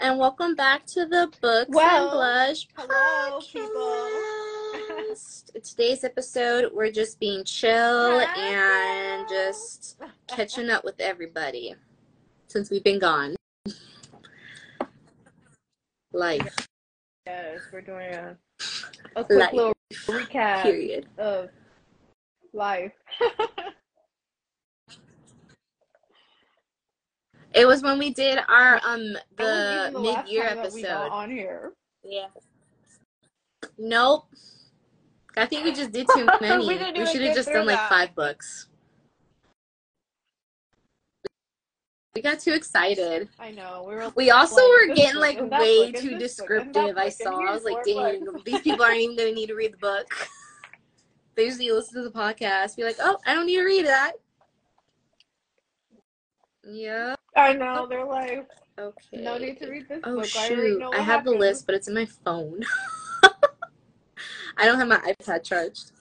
and welcome back to the Books Well, and Blush hello, podcast. Today's episode, we're just being chill and just catching up with everybody since we've been gone. Life, Yes, we're doing a, a quick Life. little recap period. of life. It was when we did our um That the wasn't even last mid-year time that we got episode. on here. Yeah. Nope. I think we just did too many. We we should have just done like five books. We got too excited. I know. We were We also like, were getting like way book too descriptive. I saw. I was like, dang, these people aren't even gonna need to read the book. they usually listen to the podcast, be like, oh, I don't need to read that. Yeah. I know. They're like, Okay. no need to read this Oh book. I already shoot! I what have the list, but it's in my phone. I don't have my iPad charged.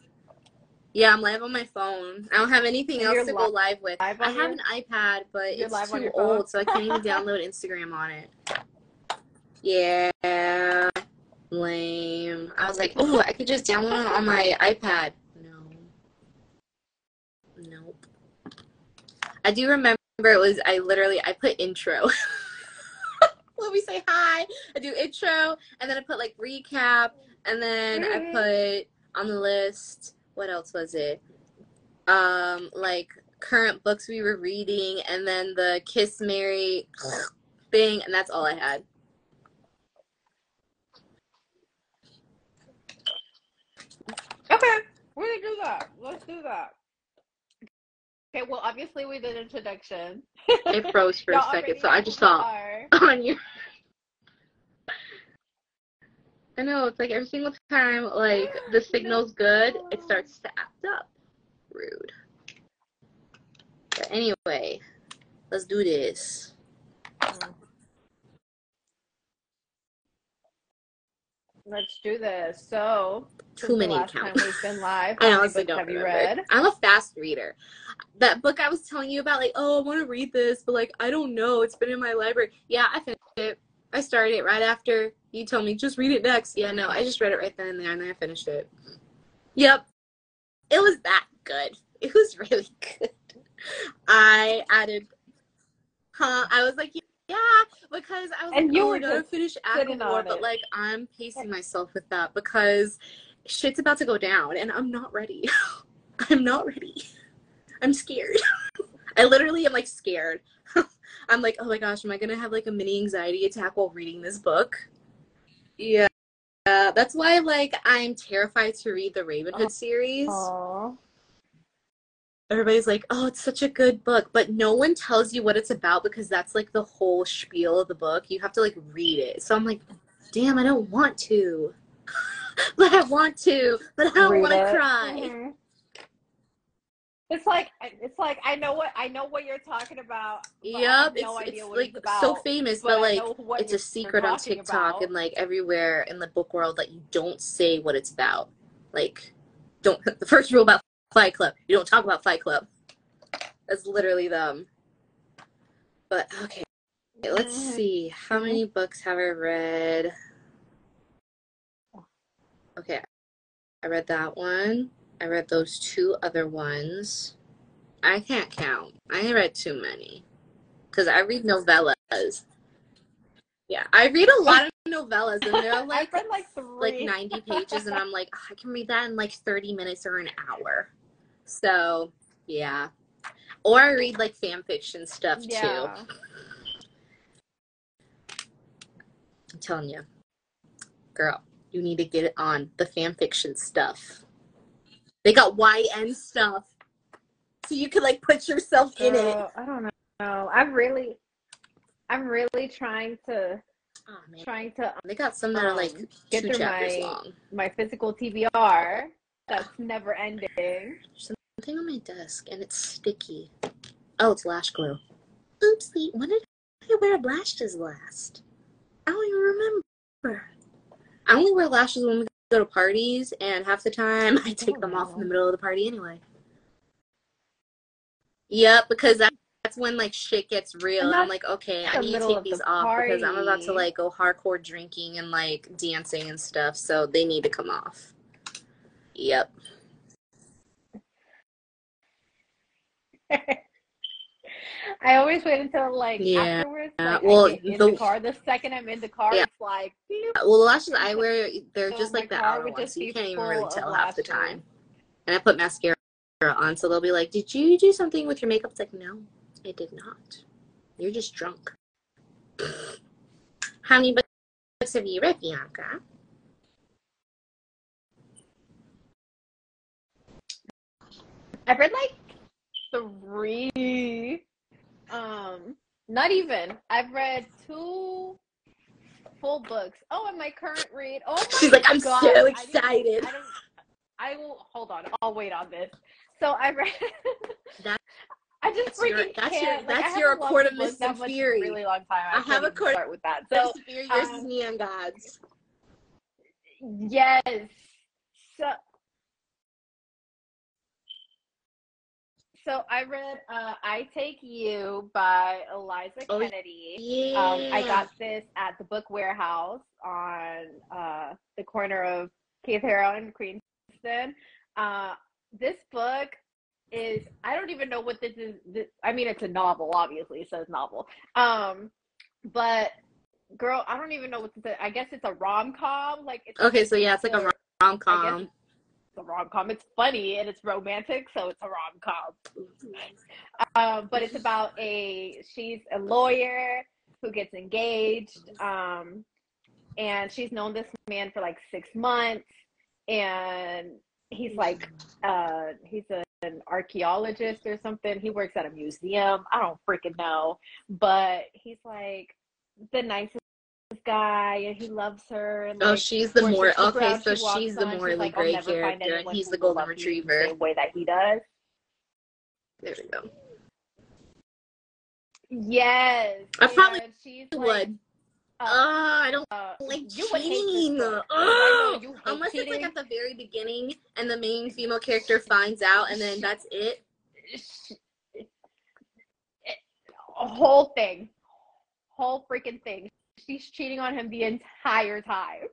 Yeah, I'm live on my phone. I don't have anything else you're to go live with. live I have an iPad, but You're it's too old, so I can't even download Instagram on it. Yeah, lame. I was like, oh, I could just download it on my iPad. No, nope. I do remember it was. I literally I put intro. Let me say hi. I do intro, and then I put like recap, and then I Mhm. put on the list. What else was it? Um, like current books we were reading, and then the kiss Mary thing, and that's all I had. Okay, we're gonna do that. Let's do that. Okay, well, obviously we did introduction. It froze for a second, so I just saw are. on you. I know it's like every single time, like the signal's good, it starts to act up. Rude. But anyway, let's do this. Mm. Let's do this. So, Too many last count. time we've been live, I honestly don't have you remember. read? I'm a fast reader. That book I was telling you about, like, oh, I want to read this, but like, I don't know. It's been in my library. Yeah, I finished it. I started it right after you told me just read it next. Yeah, no, I just read it right then and there, and then I finished it. Yep, it was that good. It was really good. I added, huh? I was like, yeah, because I was And like, you oh, were I gotta finish on but like, I'm pacing myself with that because shit's about to go down, and I'm not ready. I'm not ready. I'm scared. I literally am like scared. I'm like, oh my gosh, am I gonna have like a mini anxiety attack while reading this book? Yeah. Uh, that's why like I'm terrified to read the Ravenhood series. Aww. Everybody's like, oh, it's such a good book, but no one tells you what it's about because that's like the whole spiel of the book. You have to like read it. So I'm like, damn, I don't want to. but I want to, but I don't want to cry. Mhm. It's like it's like I know what I know what you're talking about. but I have Yep, it's, no it's what like it's about, so famous, but but like it's a secret on TikTok about. and like everywhere in the book world that you don't say what it's about. Like, don't the first rule about Fight Club: you don't talk about Fight Club. That's literally them. But okay, let's Mhm. see. How many books have I read? Okay, I read that one. I read those two other ones. I can't count. I read too many because I read novellas. Yeah, I read a lot of novellas, and they're like read like like 90 pages, and I'm like, "Oh, I can read that in like 30 minutes or an hour. So, yeah. Or I read like fan fiction stuff too. I'm telling you, girl, you need to get it on the fan fiction stuff. They got YN stuff, so you can like put yourself in it. I don't know. I'm really, I'm really trying to Oh, trying to They got some that are like Um, get two through chapters my- long. my physical TBR that's never ending. Something on my desk, and it's sticky. Oh, it's lash glue. Oopsie. When did I wear lashes last? I don't even remember. I only wear lashes when we go to parties, and half the time I take Oh, them off in the oh, middle of the party anyway. Yep, because that's that's when like shit gets real, And and, I'm like, okay, I need to take of the these off because I'm about to like go hardcore drinking and like dancing and stuff, so they need to come off. Yep. I always wait until like Yeah. afterwards. Uh, like Well, in the- the car. The second I'm in the car, Yeah. it's like beep. Uh, well, the lashes I wear, they're So just like the outer ones, you can't even really tell half the time. And I put mascara on, so they'll be like, "Did you do something with your makeup?" It's like, "No, I did not. You're just drunk." How many books have you read, Bianca? I've read like three. Um, not even. I've read two full books. Oh, and my current read. Oh my She's like, "I'm God, so excited." I. I will hold on. I'll wait on this. So I read. That- I just that's your- freaking that's your- can't. Like, that's your Court of books Mist and much in a Fury. Really long time. I have a Court- start with that. So Fury versus um, Neon Gods. yes. So so I read uh, "I Take You" by Eliza Oh, Kennedy. Yeah. Um, I got this at the Book Warehouse on uh, the corner of Keith Harrow and Queenston. Uh, this book is I don't even know what this is. This, I mean, it's a novel, obviously. It says novel. Um, but girl, I don't even know what say. I guess it's a rom com. Like it's Okay, so yeah, it's like a rom com. A rom com. It's funny and it's romantic, so it's a rom com. Um, but it's about a she's a lawyer who gets engaged, um, and she's known this man for like six months, and he's like uh, he's a, an archaeologist or something. He works at a museum. I don't freaking know, but he's like the nicest guy, and he loves her. And Oh, she's the more at okay. So she she's the morally like, gray character, and he's the golden you the way that he does. There we go. Yes. I probably she's would. like, Oh, uh, I don't uh, like you would hate this cheating. Oh, know you hate unless it's like at the very beginning and the main female character finds out, and then that's it. A whole thing, whole freaking thing. She's cheating on him the entire time.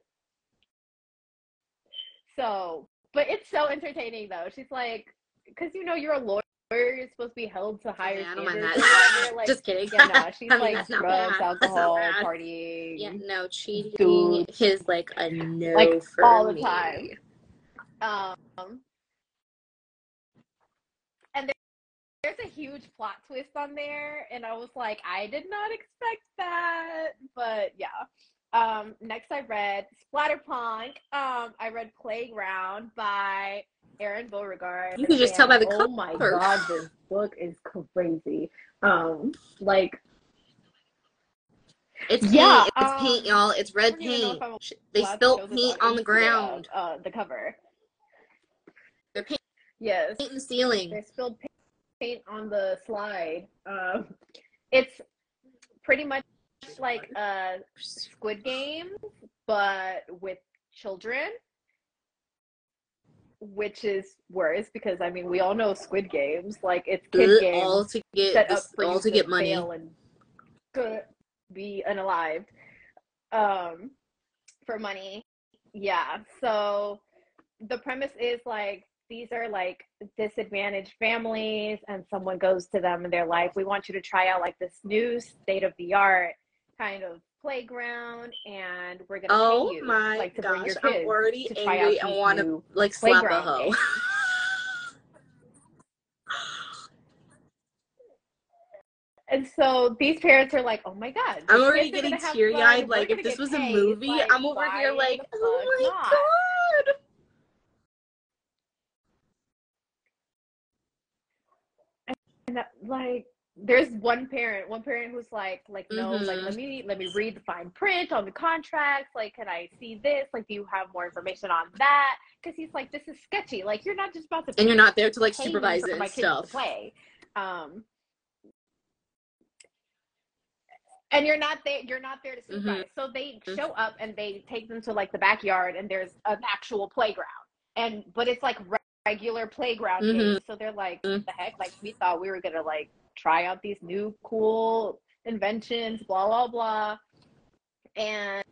So, but it's so entertaining though. She's like, because you know you're a lawyer, you're supposed to be held to higher Yeah, I don't mind standards. that. like, Just kidding. yeah, no, she's I mean, like drugs, bad. That's not alcohol, partying. Yeah, no cheating Dude. is like a no Like, for all the time. Um, and there, there's a huge plot twist on there, and I was like, I did not expect that, but yeah. Um, next I read Splatterpunk. Um, I read Playground by Aron Beauregard. You can just tell by the cover. Oh my god, this book is crazy. Um, like It's paint. Yeah, it's um, paint, y'all. It's red don't even know paint. if I'm Sh- They spilt paint on the ground. Uh, the cover. They're paint- Yes. painting the ceiling. They spilled pa- paint on the slide. Um, it's pretty much like a Squid Game, but with children, which is worse because I mean we all know Squid Games. Like it's kid games all to get set up for all to get money. and be unalived um, for money. Yeah. So the premise is like these are like disadvantaged families, and someone goes to them and they're like, "We want you to try out like this new state of the art kind of playground, and we're gonna Oh pay you my like to bring gosh, your I'm already to try out angry and want to like slap a hoe. And so these parents are like, "Oh my god!" I'm already getting teary-eyed. Like if this was a paid. movie, Like, I'm over here like, oh my not? god. And like, there's one parent, one parent who's like, like, no, like, Mhm. let me let me read the fine print on the contracts. Like, can I see this? Like, do you have more information on that? Because he's like, this is sketchy. Like, you're not just about to And you're not there to like supervise it my and stuff. play. Um, and you're not there. You're not there to Mm-hmm. supervise. So they show up and they take them to like the backyard, and there's an actual playground. And but it's like regular playground Mhm. games. So they're like, Mhm. the heck? Like we thought we were gonna like try out these new cool inventions, blah blah blah. And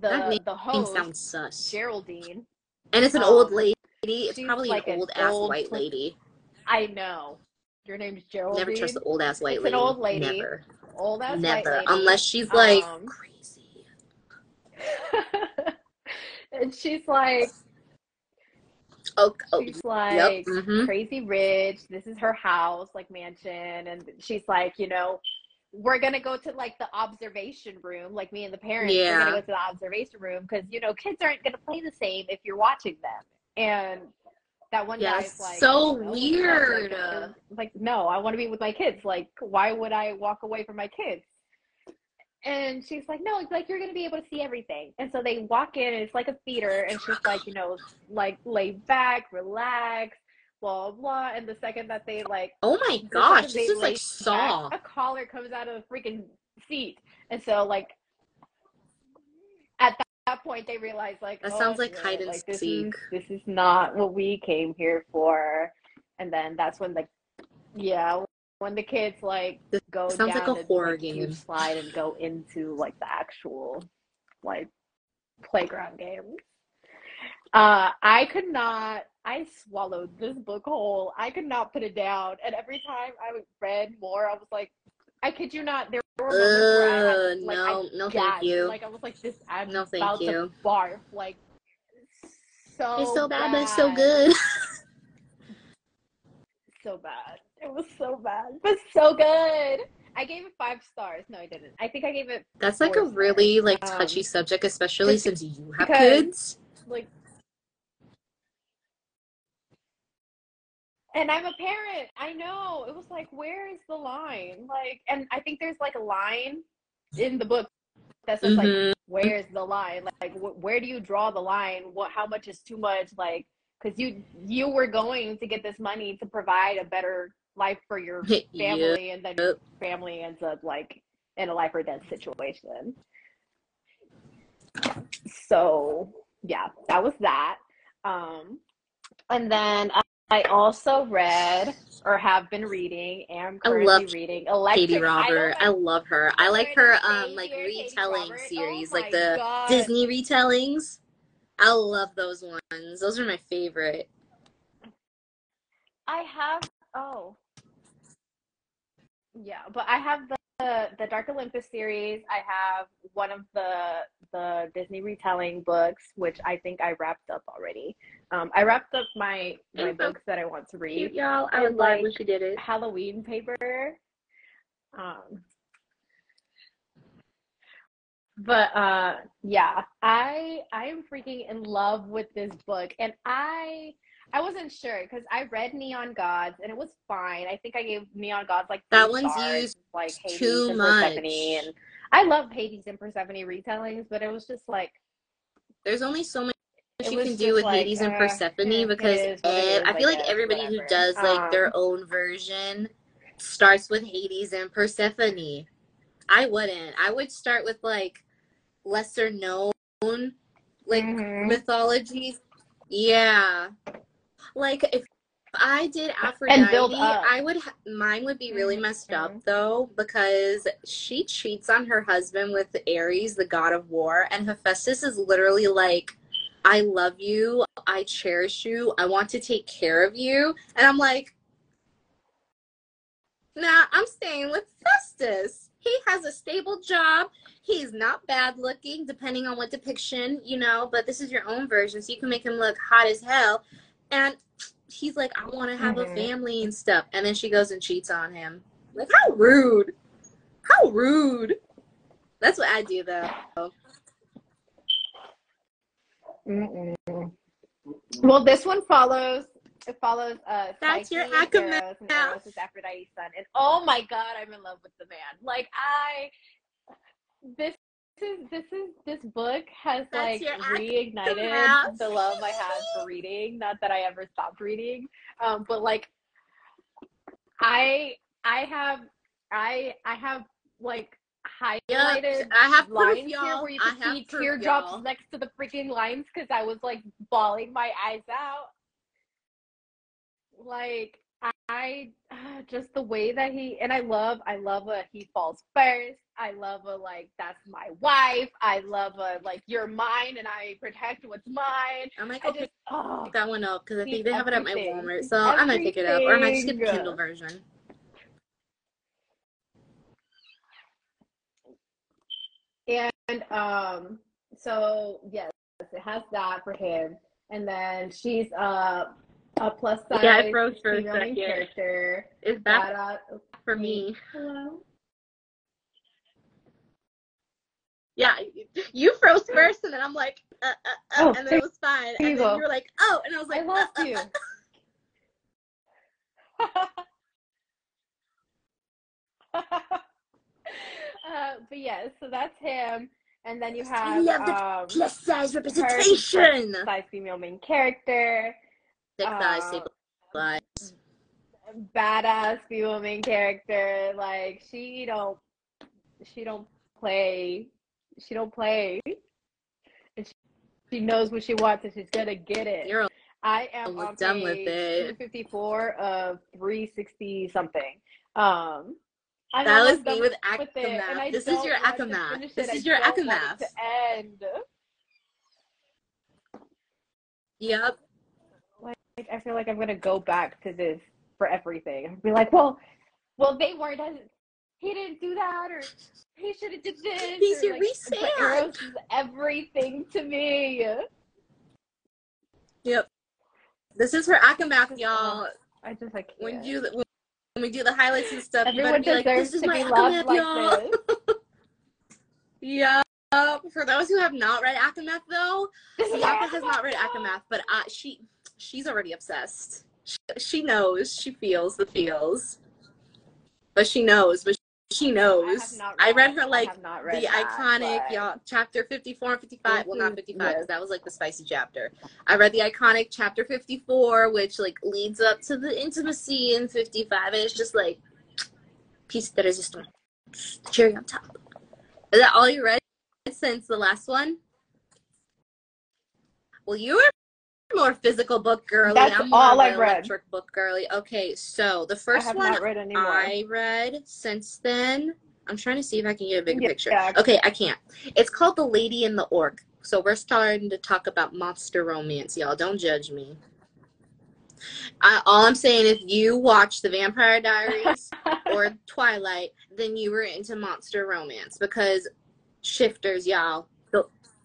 the the host. Geraldine, And it's an um, old lady. It's probably like an an old ass old white pl- lady. I know. Your name's Geraldine. Never trust the old ass white It's lady. an old lady. Never. old ass white Never. lady. Unless she's like Um, crazy. and she's like Oh, oh she's yep. like hmm crazy rich. This is her house, like mansion, and she's like, you know, we're gonna go to like the observation room, like me and the parents. We're Yeah. gonna go to the observation room because you know kids aren't gonna play the same if you're watching them. And that one Yeah, guy's like, so "I weird." Like, like, no, I want to be with my kids. Like, why would I walk away from my kids? And she's like, no, it's like you're gonna be able to see everything. And so they walk in, and it's like a theater, and she's like, you know, like lay back, relax, blah blah. And the second that they like, Oh my gosh, this is like Saw. a collar comes out of the freaking seat, and so like at that, that point they realize like, That oh, sounds like hide and like, this seek. Is, this is not what we came here for. And then that's when the yeah when the kids like This go sounds like down a the, horror like, game. slide and go into like the actual like playground games. Uh, I could not. I swallowed this book whole. I could not put it down, and every time I read more, I was like, I kid you not. There were moments where I Uh, had, like, no, I no, thank gagged. you. Like I was like, this. I'm No, thank about you. to barf. Like so. It's so bad, but it's so good. So bad. It was so bad, but so good. I gave it five stars. No, I didn't. I think I gave it That's like a really like Um, touchy subject, especially since you have because- kids. like and i'm a parent i know it was like where is the line like and i think there's like a line in the book that says like Mhm. where's the line like wh- where do you draw the line what how much is too much like because you you were going to get this money to provide a better life for your Yeah. family and then your family ends up like in a life or death situation so yeah that was that um and then I- also read or have been reading am I love reading electric Katee Robert. I, I love her. I like her um like retelling series, Oh like the God. Disney retellings. I love those ones. Those are my favorite. I have oh yeah, but I have the the Dark Olympus series. I have one of the the Disney retelling books, which I think I wrapped up already. Um, I wrapped up my my Okay. books that I want to read. y'all. I would love when she did it. Halloween paper. Um, but uh, yeah, I I am freaking in love with this book, and I I wasn't sure because I read Neon Gods and it was fine. I think I gave Neon Gods like That one's stars, used like Hades too and much. Persephone, and I love Hades and Persephone retellings, but it was just like There's only so much you can do with like, Hades and uh, Persephone yeah, because is ev- I feel like everybody who does like Um, their own version starts with Hades and Persephone. I wouldn't. I would start with like lesser known like Mhm. mythologies. Yeah. Like if I did Aphrodite. I would ha- mine would be really messed up Mhm. though because she cheats on her husband with Ares, the god of war, and Hephaestus is literally like I love you, I cherish you, I want to take care of you. And I'm like Nah, I'm staying with Festus. He has a stable job. He's not bad looking, depending on what depiction, you know, but this is your own version, so you can make him look hot as hell. And he's like, I want to have Mhm. a family and stuff. And then she goes and cheats on him. Like, how rude. How rude. That's what I do, though. Mm-mm. Well, this one follows. It follows uh That's Psyche, your and ACOMAF. Eros, and Eros is Aphrodite's son. And oh my god, I'm in love with the man. Like I this is this is this book has That's like reignited the love I had for reading. Not that I ever stopped reading. Um, but like I I have I I have like highlighted Yep, I have proof, lines here where you can have see proof, teardrops y'all. next to the freaking lines because I was like bawling my eyes out. like I uh, just the way that he and I love I love a he falls first. I love a like that's my wife. I love a like you're mine and I protect what's mine. I'm like I just pick oh that one up because I think they have it at my. Walmart. So I might pick it up, or I might just get the Kindle version. And um, so yes, it has that for him. And then she's uh, a plus size Yeah, I froze for a second. character. Is that Badass. for me? Hello. Yeah, you froze first, and then I'm like, uh, uh, uh, Oh, and then it was fine. there you And then go. you were like, oh, and I was like, I lost uh, uh, you. uh. uh, but yeah, so that's him. And then you have um, plus size representation. plus size female main character, Thick thighs, staple thighs. badass female main character. Like she don't, she don't play. She don't play. And she, she knows what she wants, and she's gonna get it. You're I am on done with it. 254 of 360 something. Um, I'm That was me with with it, and I ACOMAF. This is your ACOMAF. This is I your don't want it ACOMAF. end. Yep. Like I feel like I'm gonna go back to this for everything and be like, well, well, they weren't. He didn't do that, or he should have did this. He's or, your like, is everything to me. Yep. This is for ACOMAF, y'all. I just like When you when we do the highlights and stuff, Everyone be like, this is to my be loved ACOMAF, like y'all. Yep. For those who have not read ACOMAF, though, Bianca has not read. ACOMAF, but uh, she she's already obsessed. She, she knows, she feels the feels, but she knows, but she knows. not I read her like read the that, iconic but- y'all chapter 54 and 55 well not Mhm, 55 'cause yes. that was like the spicy chapter. I read the iconic chapter 54 which like leads up to the intimacy in 55 and it's just like piece de resistance. Cherry on top. Is that all you read since the last one? Well you were more physical book girly That's i'm all I've read. electric book girly okay so the first have one read. I read since then. I'm trying to see if I can get a bigger Yeah. picture. Okay, I can't. It's called The Lady and the Orc. So we're starting to talk about monster romance, y'all. Don't judge me. I, all I'm saying, if you watch The Vampire Diaries or Twilight, then you were into monster romance because shifters, y'all.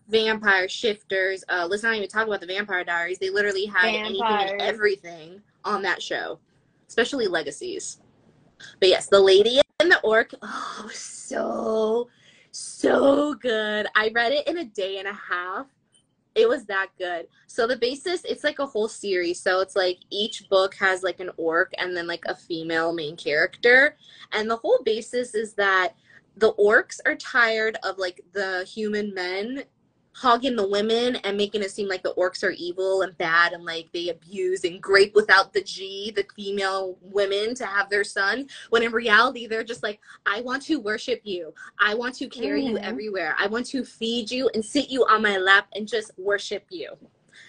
Vampire shifters. Uh, let's not even talk about the Vampire Diaries. They literally had anything and everything on that show, especially legacies. But yes, the lady and the orc. Oh, so so good. I read it in a day and a half. It was that good. So the basis, it's like a whole series. So it's like each book has like an orc and then like a female main character. And the whole basis is that the orcs are tired of like the human men hogging the women and making it seem like the orcs are evil and bad and like they abuse and grape without the G, the female women to have their son. When in reality, they're just like, I want to worship you. I want to carry you Mhm. everywhere. I want to feed you and sit you on my lap and just worship you.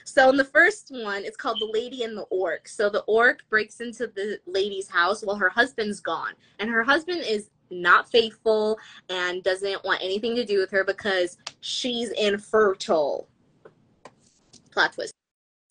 So in the first one, it's called The Lady and the Orc. So the orc breaks into the lady's house while her husband's gone. And her husband is not faithful and doesn't want anything to do with her because she's infertile. Plot twist.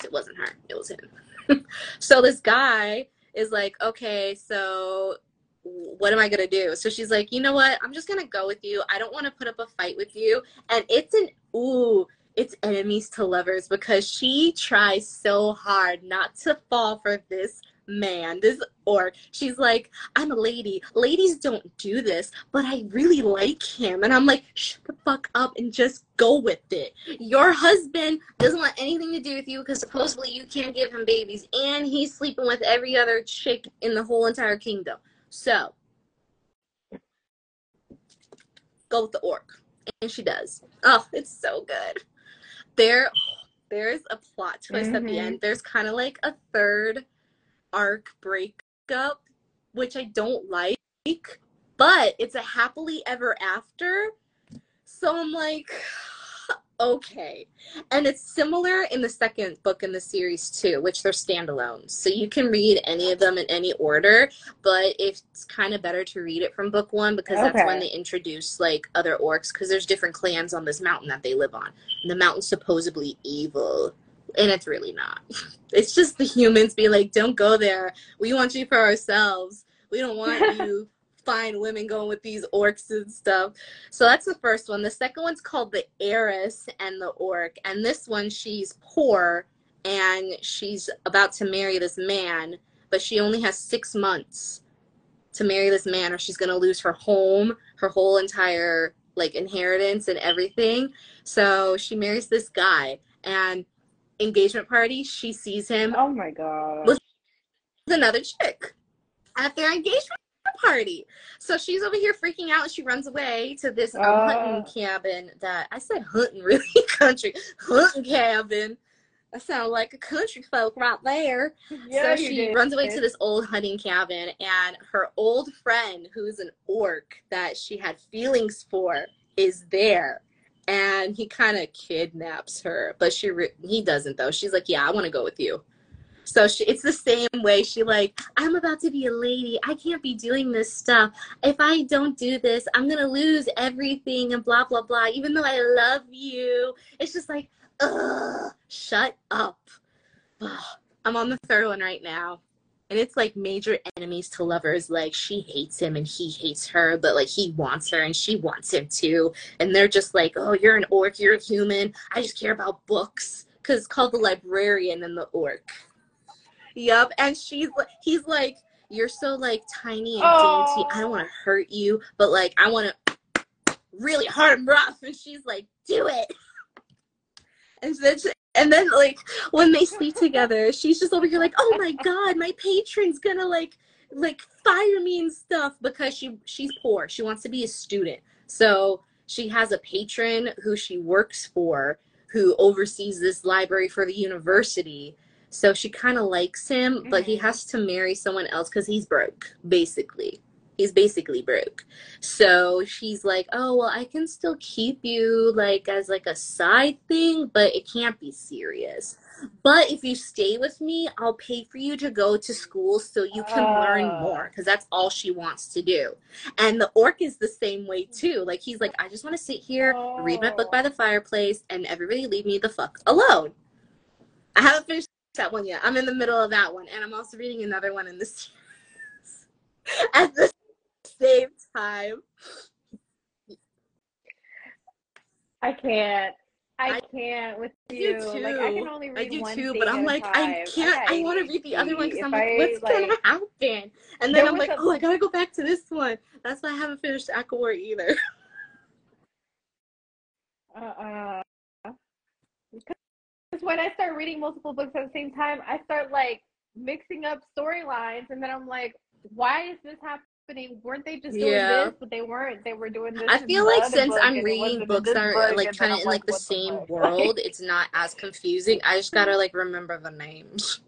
It wasn't her, it was him. so this guy is like, okay, so what am I gonna do? So she's like, you know what? I'm just gonna go with you. I don't want to put up a fight with you. And it's an ooh, it's enemies to lovers because she tries so hard not to fall for this man, this orc. She's like, I'm a lady. Ladies don't do this, but I really like him. And I'm like, shut the fuck up and just go with it. Your husband doesn't want anything to do with you because supposedly you can't give him babies, and he's sleeping with every other chick in the whole entire kingdom. So, go with the orc. And she does. Oh, it's so good. There, there's a plot twist at the Mhm. end. There's kind of like a third arc breakup, which I don't like, but it's a happily ever after. So I'm like, okay. And it's similar in the second book in the series too, which they're standalones. So you can read any of them in any order, but it's kind of better to read it from book one because that's Okay. when they introduce like other orcs because there's different clans on this mountain that they live on. And the mountain's supposedly evil. And it's really not. It's just the humans being like, don't go there. We want you for ourselves. We don't want you fine women going with these orcs and stuff. So that's the first one. The second one's called The Heiress and the Orc. And this one, she's poor and she's about to marry this man, but she only has six months to marry this man or she's going to lose her home, her whole entire like inheritance and everything. So she marries this guy and engagement party, she sees him Oh my god. With another chick at their engagement party. So she's over here freaking out. She runs away to this um, Uh. hunting cabin that I said hunting really country hunting cabin. That sounds like a country folk right there. Yeah, so she did. runs away to this old hunting cabin, and her old friend, who's an orc that she had feelings for, is there. And he kind of kidnaps her, but she re- he doesn't though. She's like, "Yeah, I want to go with you." So she, it's the same way. She like, "I'm about to be a lady. I can't be doing this stuff. If I don't do this, I'm gonna lose everything and blah blah blah. Even though I love you, it's just like, ugh, shut up." I'm on the third one right now. And it's like major enemies to lovers. Like she hates him and he hates her, but like he wants her and she wants him too. And they're just like, oh, you're an orc, you're a human. I just care about books. Because it's called the librarian and the orc. Yup. And she's like, he's like, you're so like tiny and dainty. I oh. don't want to hurt you, but like I want to really hard and rough. And she's like, do it. And then, and then like when they sleep together, she's just over here like, oh my god, my patron's gonna like like fire me and stuff because she she's poor. She wants to be a student. So she has a patron who she works for who oversees this library for the university. So she kind of likes him, but he Mhm. has to marry someone else because he's broke, basically. He's basically broke. So she's like, "Oh, well, I can still keep you like as like a side thing, but it can't be serious. But if you stay with me, I'll pay for you to go to school so you can learn Ah. more because that's all she wants to do." And the orc is the same way too. Like he's like, "I just want to sit here, read my book Oh. by the fireplace, and everybody leave me the fuck alone." I haven't finished that one yet. I'm in the middle of that one, and I'm also reading another one in this at the same time. I can't. I I- can't with I do you. Like I can only read I do one too, but I'm like, I can't. got I want to read the other one because I'm like, what's like- gonna happen? And then I'm like, a- oh, I gotta go back to this one. That's why I haven't finished ACOWAR either. Uh, uh, because when I start reading multiple books at the same time, I start like mixing up storylines, and then I'm like, why is this happening? Weren't they just doing Yeah. this? But they weren't. They were doing this. I feel like since I'm reading books that are like kind of in like the same fuck? world, it's not as confusing. I just gotta like remember the names.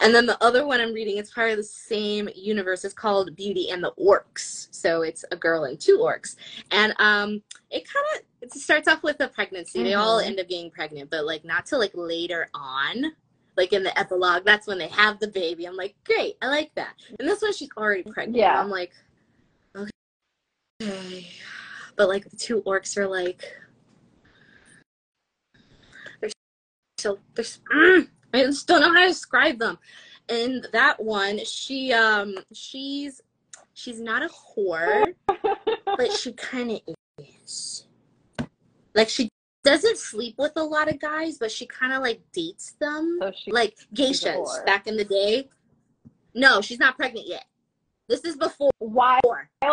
And then the other one I'm reading, it's part of the same universe. It's called Beauty and the Orcs. So it's a girl and two orcs. And um it kind of it starts off with a pregnancy. They all Mhm. end up getting pregnant, but like not till like later on. Like in the epilogue, that's when they have the baby. I'm like, great, I like that. And this one she's already pregnant. Yeah. I'm like, okay. But like the two orcs are like they're so they're mm, I just don't know how to describe them. And that one, she um she's she's not a whore, but she kind of is. Like she doesn't sleep with a lot of guys, but she kind of like dates them, So she, like geishas back in the day. No, she's not pregnant yet. This is before. why?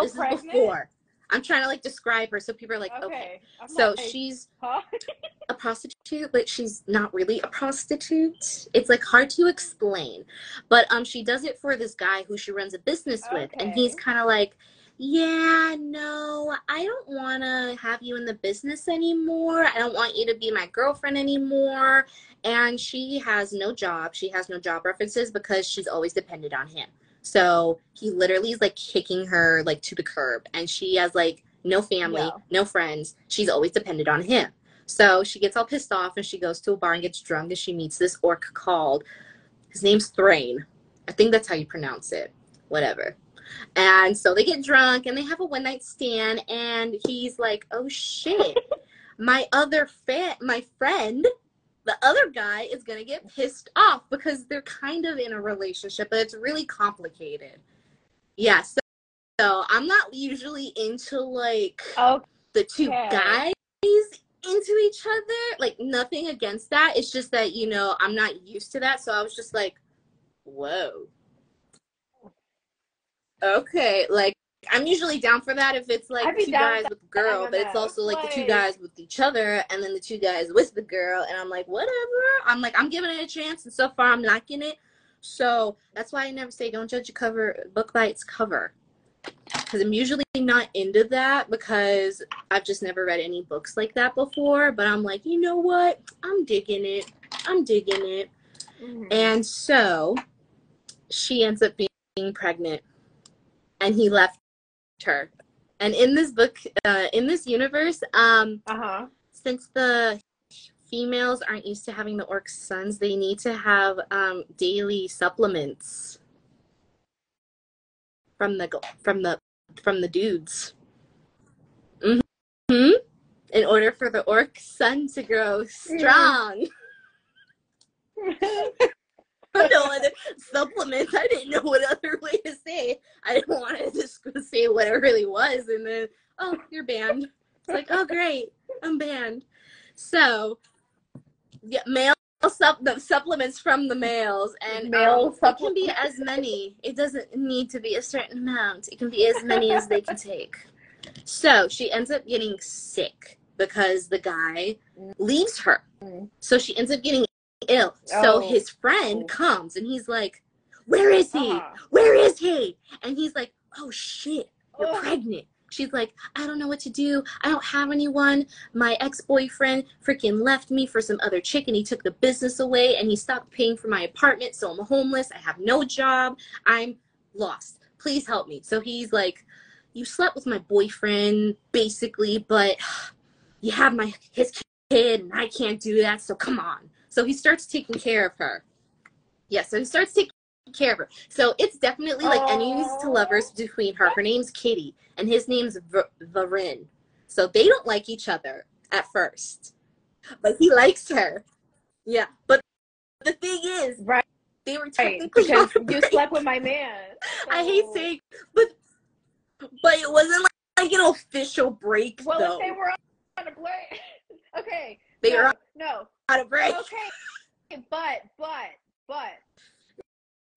This is before. I'm trying to like describe her so people are like, okay. Okay. So like, she's huh? a prostitute, but she's not really a prostitute. It's like hard to explain. But um she does it for this guy who she runs a business with and he's kind of like, "Yeah, no, I don't want to have you in the business anymore. I don't want you to be my girlfriend anymore." And she has no job. She has no job references because she's always dependent on him. So he literally is like kicking her like to the curb and she has like no family, Yeah. no friends. She's always dependent on him. So she gets all pissed off and she goes to a bar and gets drunk and she meets this orc called his name's Thrain. I think that's how you pronounce it. Whatever. And so they get drunk and they have a one night stand and he's like, "Oh shit. my other fan, my friend, the other guy is going to get pissed off because they're kind of in a relationship, but it's really complicated." Yeah, so, so I'm not usually into like Okay. the two guys into each other. Like nothing against that. It's just that, you know, I'm not used to that. So I was just like, whoa. Okay. Like I'm usually down for that if it's like two guys with the girl, but it's also like the two guys with each other and then the two guys with the girl. And I'm like, whatever. I'm like, I'm giving it a chance. And so far I'm liking it. So that's why I never say don't judge a cover book by its cover because I'm usually not into that because I've just never read any books like that before. But I'm like, you know what? I'm digging it. I'm digging it. Mhm. And so she ends up being pregnant and he left her. And in this book, uh, in this universe, um, Uh-huh. since the females aren't used to having the orc sons, they need to have um, daily supplements from the from the from the dudes. hmm In order for the orc son to grow strong. no other supplements. I didn't know what other way to say. I didn't want to just say what it really was, and then oh, you're banned. It's like oh great, I'm banned. So yeah, male sup- the supplements from the males and Male um, it can be as many. It doesn't need to be a certain amount. It can be as many as they can take. So she ends up getting sick because the guy leaves her. Mm. So she ends up getting ill. So Oh. his friend Oh. comes and he's like, Where is he? Uh-huh. Where is he? And he's like, Oh shit, you're Ugh. pregnant. She's like, I don't know what to do. I don't have anyone. My ex boyfriend freaking left me for some other chick and he took the business away and he stopped paying for my apartment. So I'm homeless. I have no job. I'm lost. Please help me. So he's like, You slept with my boyfriend, basically, but you have my his kid and I can't do that. So come on. So he starts taking care of her. Yeah, so he starts taking care of her. So it's definitely like enemies to lovers between her. Her name's Kitty and his name's Varin. So they don't like each other at first, but he likes her. Yeah, but the thing is, Right, they were right. technically Because on a you slept with my man. I hate oh. saying, but but it wasn't like, like an official break Well, though. if they were on a break. okay. They no, were no. On a break. Okay. But but but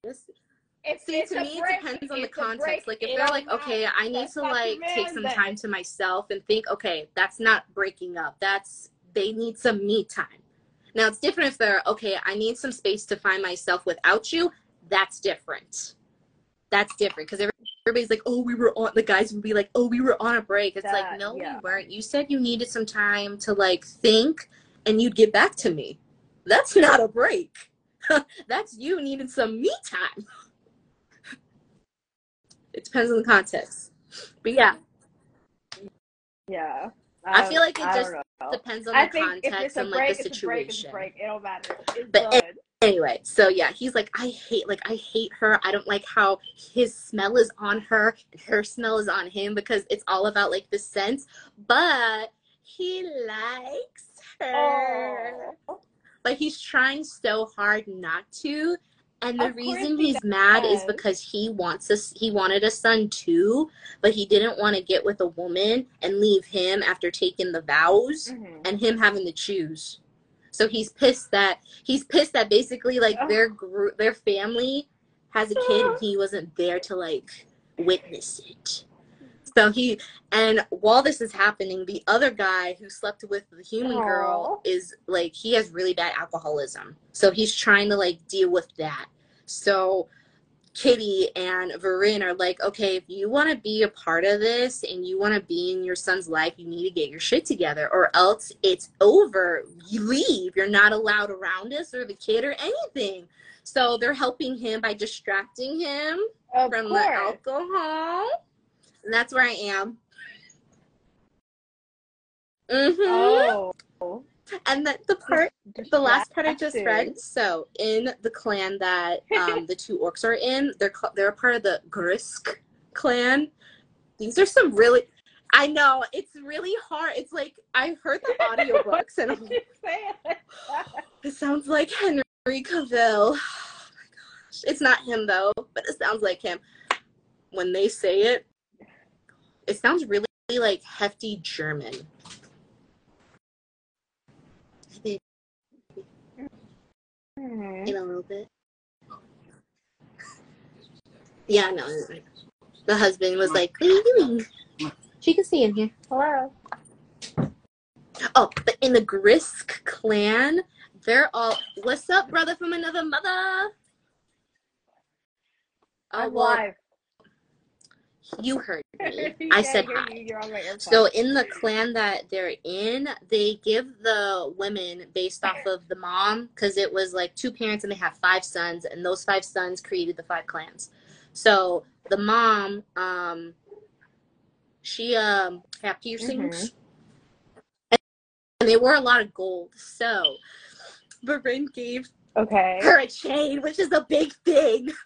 See, it's to me, break, it depends on the it's context. Like, if it they're like, okay. I need to like take some then. time to myself and think, okay, that's not breaking up. That's they need some me time. Now it's different if they're okay. I need some space to find myself without you. That's different. That's different because everybody's like, oh, we were on. The guys would be like, oh, we were on a break. It's like, no, yeah. we weren't. You said you needed some time to like think, and you'd get back to me. That's not a break. That's you needing some me time. It depends on the context. But yeah, Yeah. I feel like it I just depends on I the context and break, like the situation. break. It don't matter. It's But good. Anyway, so yeah, he's like, I hate, like, I hate her. I don't like how his smell is on her and her smell is on him because it's all about like the sense. But he likes her. Oh. But he's trying so hard not to. And the Of reason he he's mad is because he wants us he wanted a son too, but he didn't want to get with a woman and leave him after taking the vows Mhm. and him having to choose. So he's pissed that he's pissed that basically like Oh. their group their family has a kid and he wasn't there to like witness it. So he and while this is happening, the other guy who slept with the human girl is like he has really bad alcoholism. So he's trying to like deal with that. So Kitty and Varin are like, okay, if you want to be a part of this and you want to be in your son's life, you need to get your shit together, or else it's over. You leave. You're not allowed around us or the kid or anything. So they're helping him by distracting him Of from course. the alcohol. And that's where I am. Mm-hmm. Oh. And then the part, the last part I just read. So in the clan that um, the two orcs are in, they're they're a part of the Grisk clan. These are some really. I know it's really hard. It's like I heard the audiobooks and I'm like, Say it. it sounds like Henry Cavill. Oh my gosh. It's not him though, but it sounds like him. When they say it, it sounds really like hefty German. I think Mhm. in a little bit. Yeah, no. The husband was like, "What are you doing?" She can see in here. Hello. Oh, but in the Grisk clan, they're all, "What's up, brother from another mother?" Oh, I'm well, live. You heard me. You I said hear hi. you, You're on my AirPods. So in the clan that they're in, they give the women based off of the mom because it was like two parents and they have five sons, and those five sons created the five clans. So the mom, um, she um had piercings, and they wore a lot of gold. So Marin gave okay. her a chain, which is a big thing.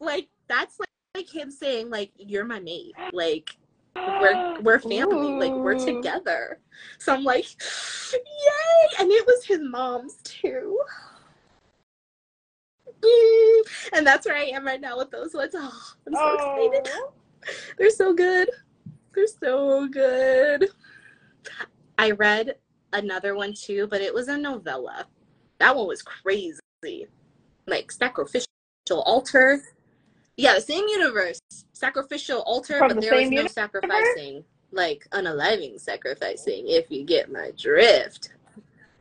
Like that's like, like him saying like you're my mate. Like we're we're family. Like we're together. So i'm like yay. And it was his mom's too. Mm. and that's where i am right now with those ones. Oh, i'm so excited. Oh. they're so good. They're so good. I read another one too but it was a novella. That one was crazy. Like sacrificial altar yeah the same universe. Sacrificial altar From but the there was same no universe? sacrificing. Like unaliving sacrificing if you get my drift.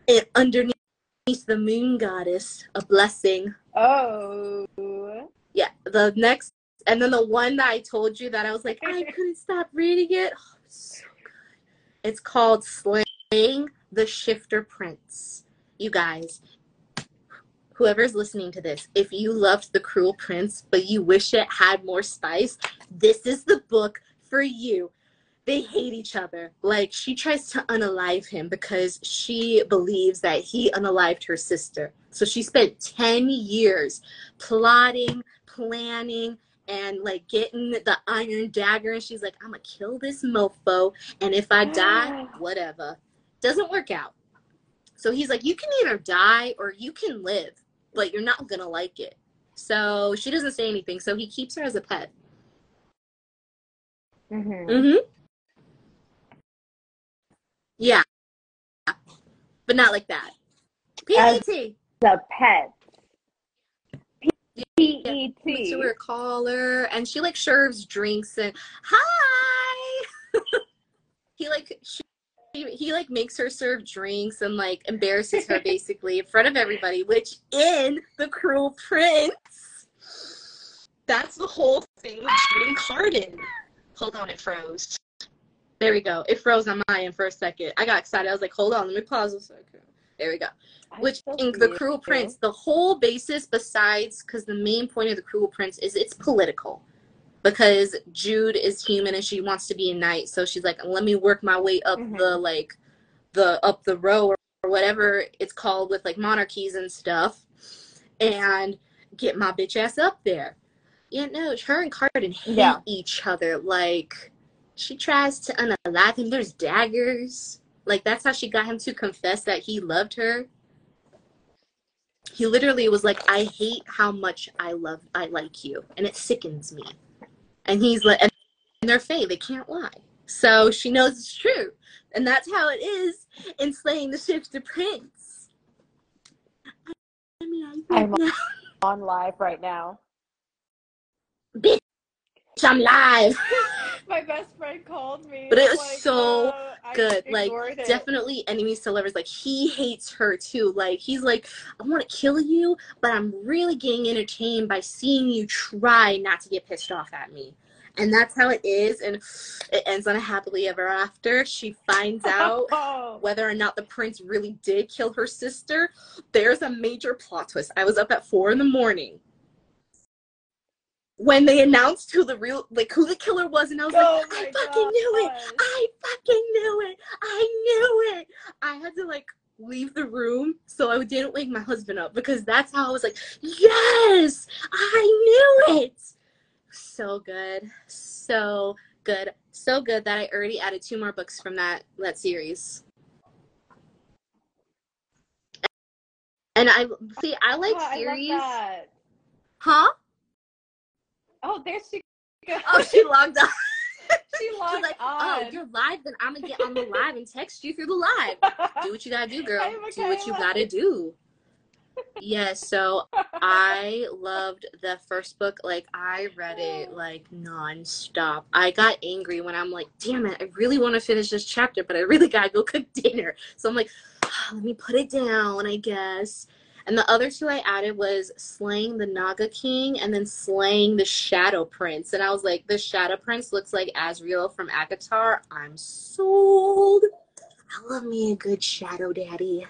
And underneath the moon goddess a blessing. Oh. yeah the next and then the one that i told you that i was like i couldn't stop reading it. Oh, it's so good. It's called slaying the shifter prince. You guys whoever's listening to this if you loved the cruel prince but you wish it had more spice this is the book for you. They hate each other. Like she tries to unalive him because she believes that he unalived her sister. So she spent 10 years plotting planning and like getting the iron dagger and she's like i'm gonna kill this mofo and if i die whatever. Doesn't work out. So he's like you can either die or you can live but you're not gonna like it. So she doesn't say anything so he keeps her as a pet. Hmm mm-hmm. Yeah. But not like that. As- p-e-t The pet. P Yeah. E her collar and she like serves drinks and hi! He like she, he, he like makes her serve drinks and like embarrasses her basically in front of everybody which in the cruel prince that's the whole thing with Judy Cardan hold on it froze. There we go. It froze on my end for a second. I got excited. I was like hold on let me pause a second there we go. Which in the cruel prince the whole basis besides because the main point of the cruel prince is it's political because jude is human and she wants to be a knight. So she's like let me work my way up Mhm. the like the up the row or, or whatever it's called with like monarchies and stuff and get my bitch ass up there. Yeah no her and cardan hate Yeah. each other. Like she tries to unalive him. There's daggers. Like that's how she got him to confess that he loved her. He literally was like i hate how much i love i like you. And it sickens me and he's like and they're fake. They can't lie. So she knows it's true. And that's how it is in slaying the shifter prince. I'm live right I'm on live right now. bitch i'm live My best friend called me. But it was so "Oh, I good like it." definitely enemies to lovers like he hates her too like he's like i want to kill you but i'm really getting entertained by seeing you try not to get pissed off at me and that's how it is and it ends on a happily ever after she finds out Oh. whether or not the prince really did kill her sister there's a major plot twist i was up at four in the morning when they announced who the real like who the killer was and i was Oh like i fucking knew it. I fucking knew it. I knew it. I had to like leave the room so I didn't wake my husband up because that's how I was like, yes, I knew it. So good, so good, so good that I already added two more books from that that series. And I see, I like Oh, I series, that. huh? Oh, there she goes. Oh, she logged on. she She's logged like, oh, you're live, then I'm gonna get on the live and text you through the live. Do what you gotta do, girl. Hi, Do what you gotta do. Yes, so I loved the first book. Like I read it like nonstop. I got angry when I'm like, damn it, I really want to finish this chapter, but I really gotta go cook dinner. So I'm like, ah, let me put it down, I guess. And the other two I added was slaying the Naga King and then slaying the Shadow Prince. And I was like, the Shadow Prince looks like Azriel from ACOTAR. I'm sold. I love me a good Shadow Daddy.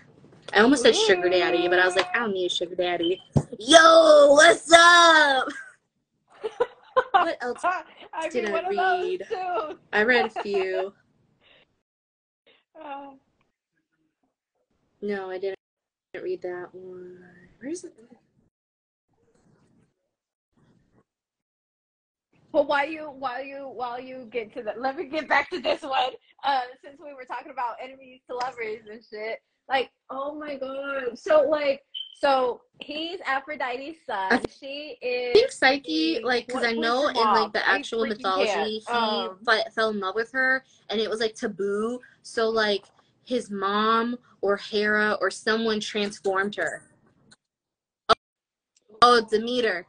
I almost said Sugar Daddy, but I was like, I don't need a Sugar Daddy. Yo, what's up? What else? I did mean, I one of those read? I read a few. Uh, No, I didn't read that one. Where's it? But while you while you while you get to that, let me get back to this one. Uh, since we were talking about enemies to lovers and shit, like, oh my god. So like, so he's Aphrodite's son. She is. I think is. Psyche, like, because I know in like the actual mythology, he Um, fell in love with her, and it was like taboo. So like his mom or Hera or someone transformed her. Oh, Demeter.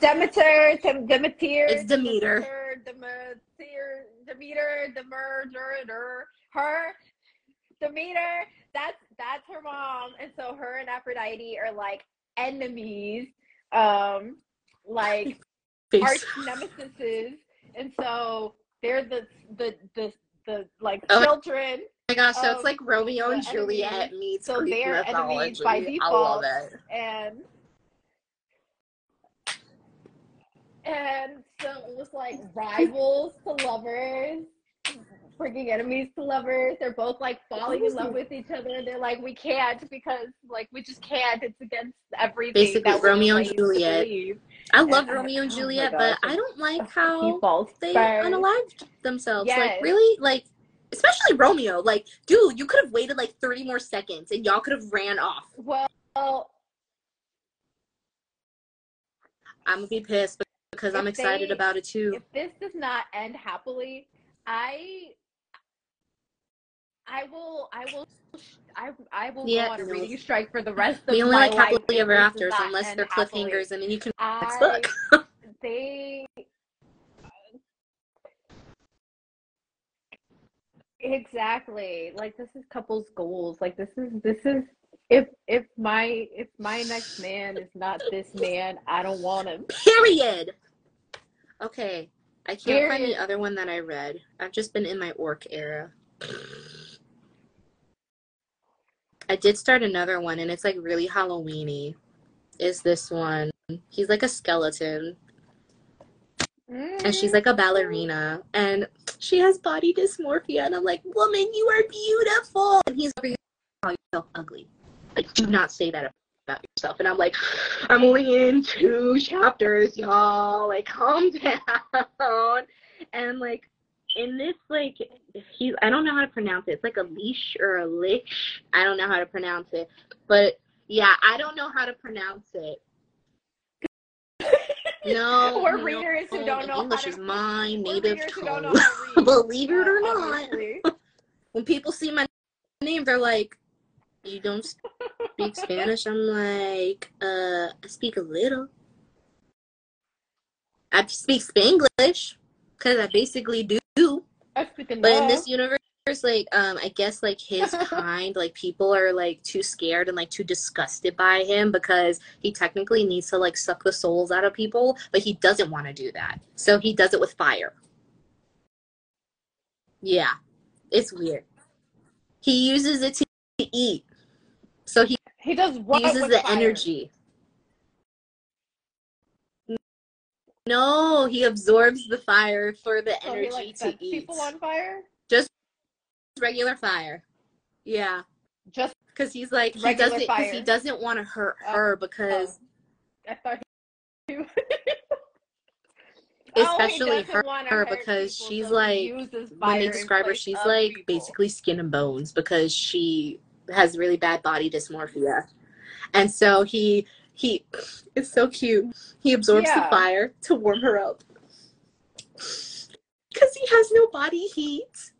Demeter, Dem- Demeter. It's Demeter. Demeter, Demeter, Demeter, her, Demeter. That's that's her mom, and so her and Aphrodite are like enemies, um, like arch nemesis, and so they're the the the the like Oh children. Oh my gosh, so it's um, like Romeo and Juliet enemies. meets So Greek they're enemies by mythology. I love default. it. and and so it was like rivals to lovers freaking enemies to lovers they're both like falling in love with each other they're like we can't because like we just can't it's against everything Basically, Romeo and Juliet. I love And I- Romeo and oh Juliet, gosh, but I don't like how they unalived themselves. Like really, like especially Romeo. Like, dude, you could have waited like thirty more seconds, and y'all could have ran off. well I'm gonna be pissed because I'm excited they- about it too. if this does not end happily i i will i will I, I will Yeah, go on a no. reading strike for the rest of We only my like life happily ever afters unless they're happily. cliffhangers, and then you can next I, book. they exactly like this is couples goals like this is this is if if my if my next man is not this man i don't want him Period. Okay, I can't find the other one that I read. I've just been in my orc era. I did start another one, and it's like really Halloweeny. Is this one? He's like a skeleton, and she's like a ballerina, and she has body dysmorphia, and I'm like, woman, you are beautiful, and he's over here calling yourself ugly. Like, do not say that about yourself. And I'm like, I'm only in two chapters, y'all. Like, calm down. And like, in this, like, he, I don't know how to pronounce it. It's like a leash or a lish. I don't know how to pronounce it. But yeah, I don't know how to pronounce it. No, We're no, readers who don't know English how is to my native readers who don't tongue. know how to read. Believe it or not. When people see my name, they're like, "You don't speak Spanish?" I'm like, "Uh, I speak a little. I speak Spanglish because I basically do." I speak But in this universe, like, um, I guess like his kind, like people are like too scared and like too disgusted by him because he technically needs to like suck the souls out of people, but he doesn't want to do that. So he does it with fire. Yeah, it's weird. He uses it to eat. So he he does what uses the fire? energy. No, he absorbs the fire for the So he energy like to eat. people on fire. Regular fire. Yeah. Just because he's like he doesn't because he doesn't want to hurt Oh, her oh. because I thought he Especially oh, he her- her because people, she's so like- when they describe her she's like people. basically skin and bones because she has really bad body dysmorphia. And so he he it's so cute. He absorbs the fire to warm her up. Because he has no body heat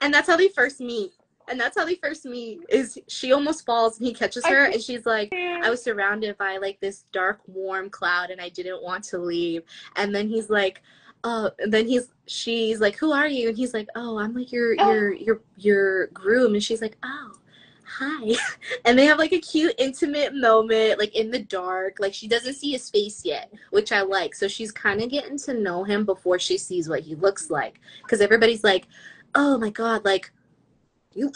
and that's how they first meet and that's how they first meet is she almost falls and he catches her and she's like I was surrounded by like this dark, warm cloud and I didn't want to leave. And then he's like, uh, and then he's, she's like, who are you? And he's like, oh, I'm like your, Oh. your, your, your groom. And she's like, oh, hi. And they have like a cute, intimate moment, like in the dark. Like she doesn't see his face yet, which I like. So she's kind of getting to know him before she sees what he looks like. Cause everybody's like, oh my God, like you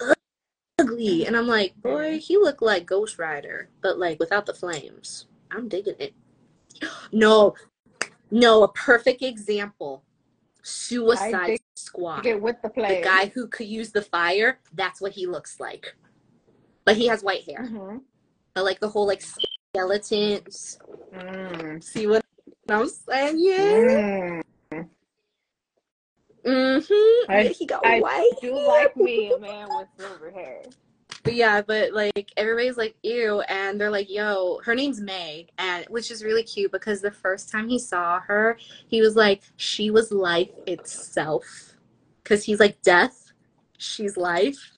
ugly. And I'm like, boy, he looked like Ghost Rider, but like without the flames. I'm digging it. No, no, a perfect example. Suicide Squad. Get with the play. The guy who could use the fire, that's what he looks like. But he has white hair. Mhm. But like the whole like skeletons. Mm. See what I'm saying? Yeah. Mm. Mm-hmm. I- he got I white. Do like me a man with silver hair. But yeah, but like everybody's like ew, and they're like, yo, her name's May, and which is really cute because the first time he saw her, he was like, she was life itself, because he's like death, she's life.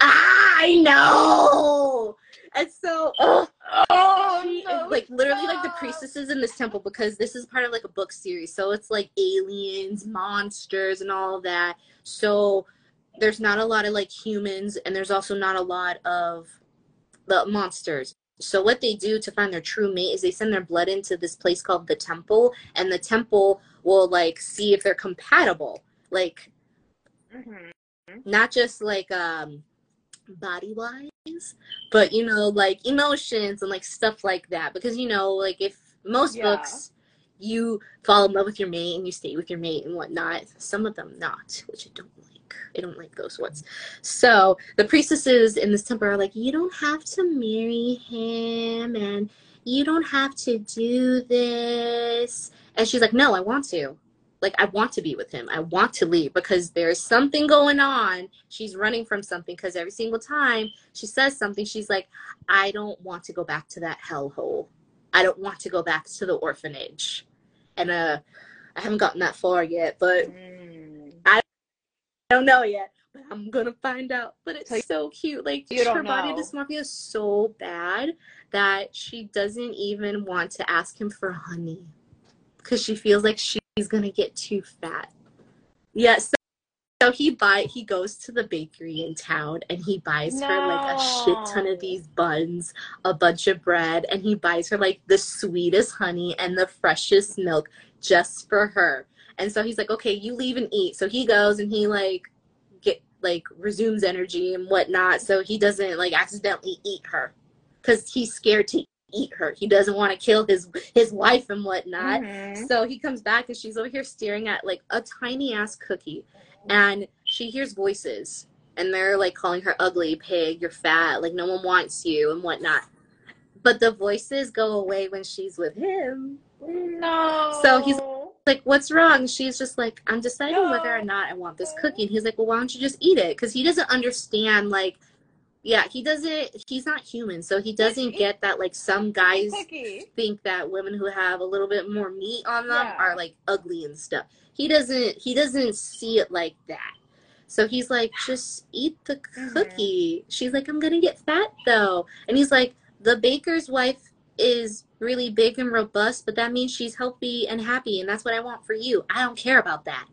Ah, I know. And so, Oh, she no, like literally like the priestesses in this temple because this is part of like a book series. So it's like aliens, monsters, and all that. So there's not a lot of like humans, and there's also not a lot of the monsters. So what they do to find their true mate is they send their blood into this place called the temple, and the temple will like see if they're compatible. Like Mhm. not just like um body wise but you know like emotions and like stuff like that because you know like if most Yeah. books you fall in love with your mate and you stay with your mate and whatnot some of them not which i don't like. I don't like those ones. So the priestesses in this temple are like you don't have to marry him and you don't have to do this. And she's like no i want to like I want to be with him. I want to leave because there's something going on. She's running from something because every single time she says something, she's like, I don't want to go back to that hellhole. I don't want to go back to the orphanage. And uh I haven't gotten that far yet, but Mm. I don't know yet. But I'm gonna find out. But it's So cute. Like you her body dysmorphia is so bad that she doesn't even want to ask him for honey because she feels like she's gonna get too fat. Yes. so, he buy he goes to the bakery in town and he buys her like a shit ton of these buns, a bunch of bread, and he buys her like the sweetest honey and the freshest milk just for her. And so he's like, okay, you leave and eat. So he goes and he like get like resumes energy and whatnot. So he doesn't like accidentally eat her because he's scared to eat her. He doesn't want to kill his his wife and whatnot. Mhm. So he comes back and she's over here staring at like a tiny ass cookie, and she hears voices and they're like calling her ugly, pig, you're fat, like no one wants you and whatnot. But the voices go away when she's with him. No. So he's- Like, what's wrong? She's just like, I'm deciding No. whether or not I want this cookie. And he's like, well, why don't you just eat it? Because he doesn't understand, like, yeah, he doesn't, he's not human. So he doesn't get that, like, some guys think that women who have a little bit more meat on them Yeah. are like ugly and stuff. He doesn't he doesn't see it like that. So he's like, just eat the Mhm. cookie. She's like, I'm gonna get fat though. And he's like, the baker's wife is really big and robust, but that means she's healthy and happy, and that's what I want for you. I don't care about that.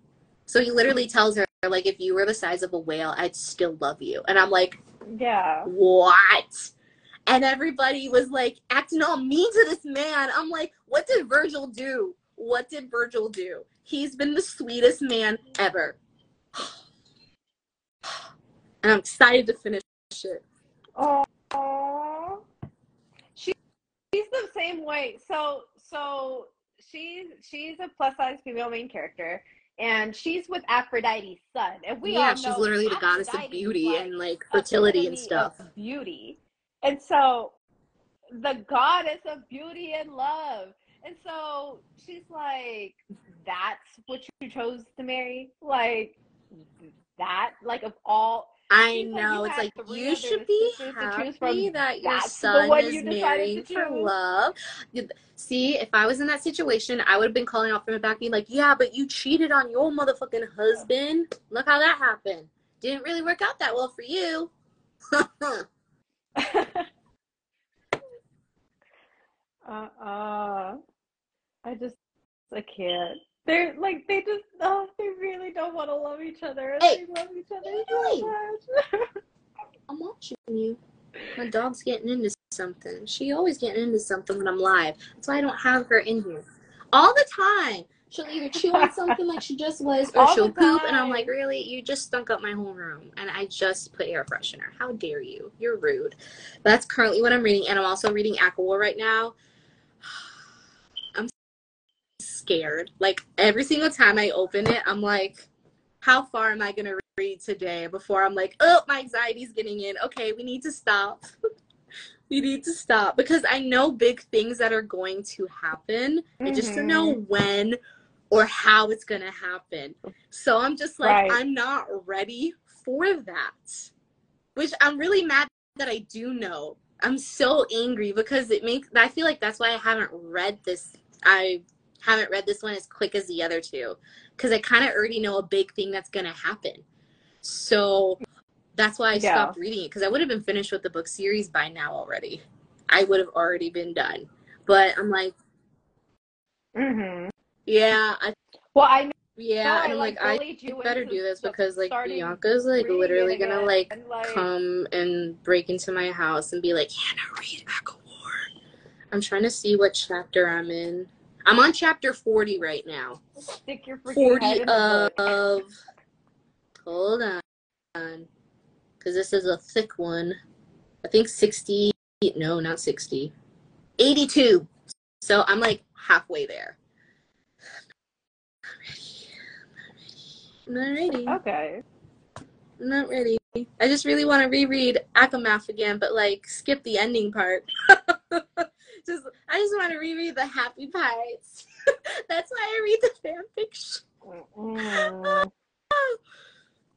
So he literally tells her, like, if you were the size of a whale, I'd still love you. And I'm like, Yeah. what? And everybody was like acting all mean to this man. I'm like, what did Virgil do? What did Virgil do? He's been the sweetest man ever. And I'm excited to finish it. Oh. She, she's the same way. So so she's she's a plus size female main character, and she's with Aphrodite's son. And we yeah, she's literally the goddess of beauty like and like fertility and stuff. beauty. And so the goddess of beauty and love. And so she's like, that's what you chose to marry? Like that? Like of all I like, know. you it's like you should be happy that your son is you marrying for love. See, if I was in that situation, I would have been calling off from the back, being like, "Yeah, but you cheated on your motherfucking husband. Look how that happened. Didn't really work out that well for you." uh-uh. I just I can't. They're like they just oh they really don't want to love each other. Hey, they love each other what are you so much. I'm watching you. My dog's getting into something. She always getting into something when I'm live. That's why I don't have her in here all the time. She'll either chew on something like she just was, or All she'll poop, and I'm like, really? You just stunk up my whole room, and I just put air freshener. How dare you? You're rude. That's currently what I'm reading, and I'm also reading ACOWAR right now. Scared. Like every single time I open it, I'm like, how far am I gonna read today before I'm like, oh, my anxiety's getting in. Okay, we need to stop. we need to stop because I know big things that are going to happen. I just don't know mm-hmm. when or how it's gonna happen. So I'm just like, Right. I'm not ready for that. Which I'm really mad that I do know. I'm so angry because it makes I feel like that's why I haven't read this I haven't read this one as quick as the other two because I kind of already know a big thing that's going to happen. So that's why I Yeah. stopped reading it because I would have been finished with the book series by now already. I would have already been done. But I'm like, Mm-hmm. yeah, I, Well, I know yeah, I and like, like I bullied you better do this because like Bianca's like literally gonna like and, like, come and break into my house and be like, Hannah, read ACOWAR. I'm trying to see what chapter I'm in. I'm on chapter 40 right now. stick your freaking 40 head in the book. of. Hold on. Because this is a thick one. I think 60. No, not 60. 82. So I'm like halfway there. I'm not ready. Okay. I'm not ready. I just really want to reread ACOMAF again, but like skip the ending part. just I just want to reread the happy parts. That's why I read the fan fiction. Mm.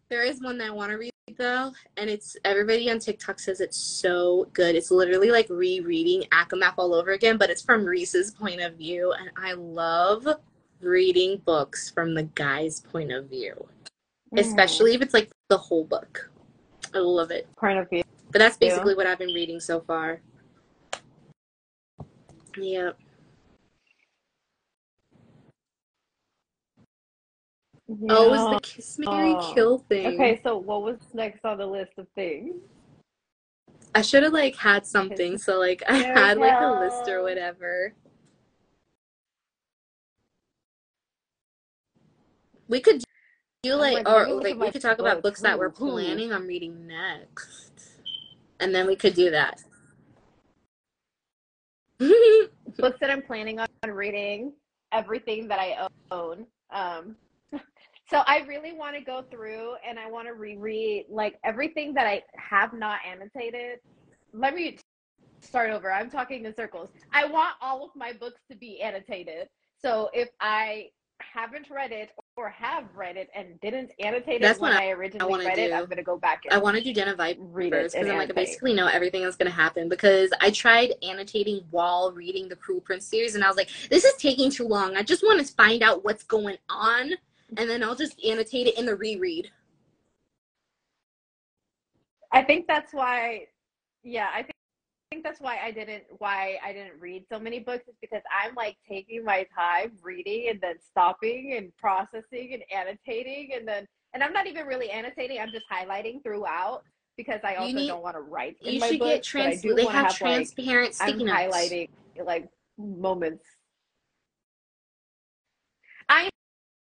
There is one that I want to read though, and it's everybody on TikTok says it's so good. It's literally like rereading ACOMAF all over again, but it's from Rhys's point of view, and I love reading books from the guy's point of view, especially if it's like the whole book. I love it. point of view. But that's Yeah. basically what I've been reading so far. Yeah. Oh, it was the Kiss Mary Oh. Kill thing. Okay, so what was next on the list of things? I should have like had something, so like I had like a list or whatever. We could do oh like, like, or let me look like we could talk about books. that we're planning on reading next, and then we could do that. Books that I'm planning on reading, everything that I own. Um, so I really want to go through and I want to reread like everything that I have not annotated. Let me start over. I'm talking in circles. I want all of my books to be annotated. So if I haven't read it or have read it and didn't annotate That's it when what I originally wanna read it. I'm gonna go back and I want to do Den of Vipers read because I'm like I basically know everything that's gonna happen because I tried annotating while reading the Cruel Prince series and I was like, this is taking too long. I just want to find out what's going on and then I'll just annotate it in the reread. I think that's why, yeah, I think, I think that's why I didn't why I didn't read so many books is because I'm like taking my time reading and then stopping and processing and annotating and then and I'm not even really annotating. I'm just highlighting throughout because I also need- don't want to write in You my get but trans. I do They have have like transparent I'm notes. highlighting like moments. I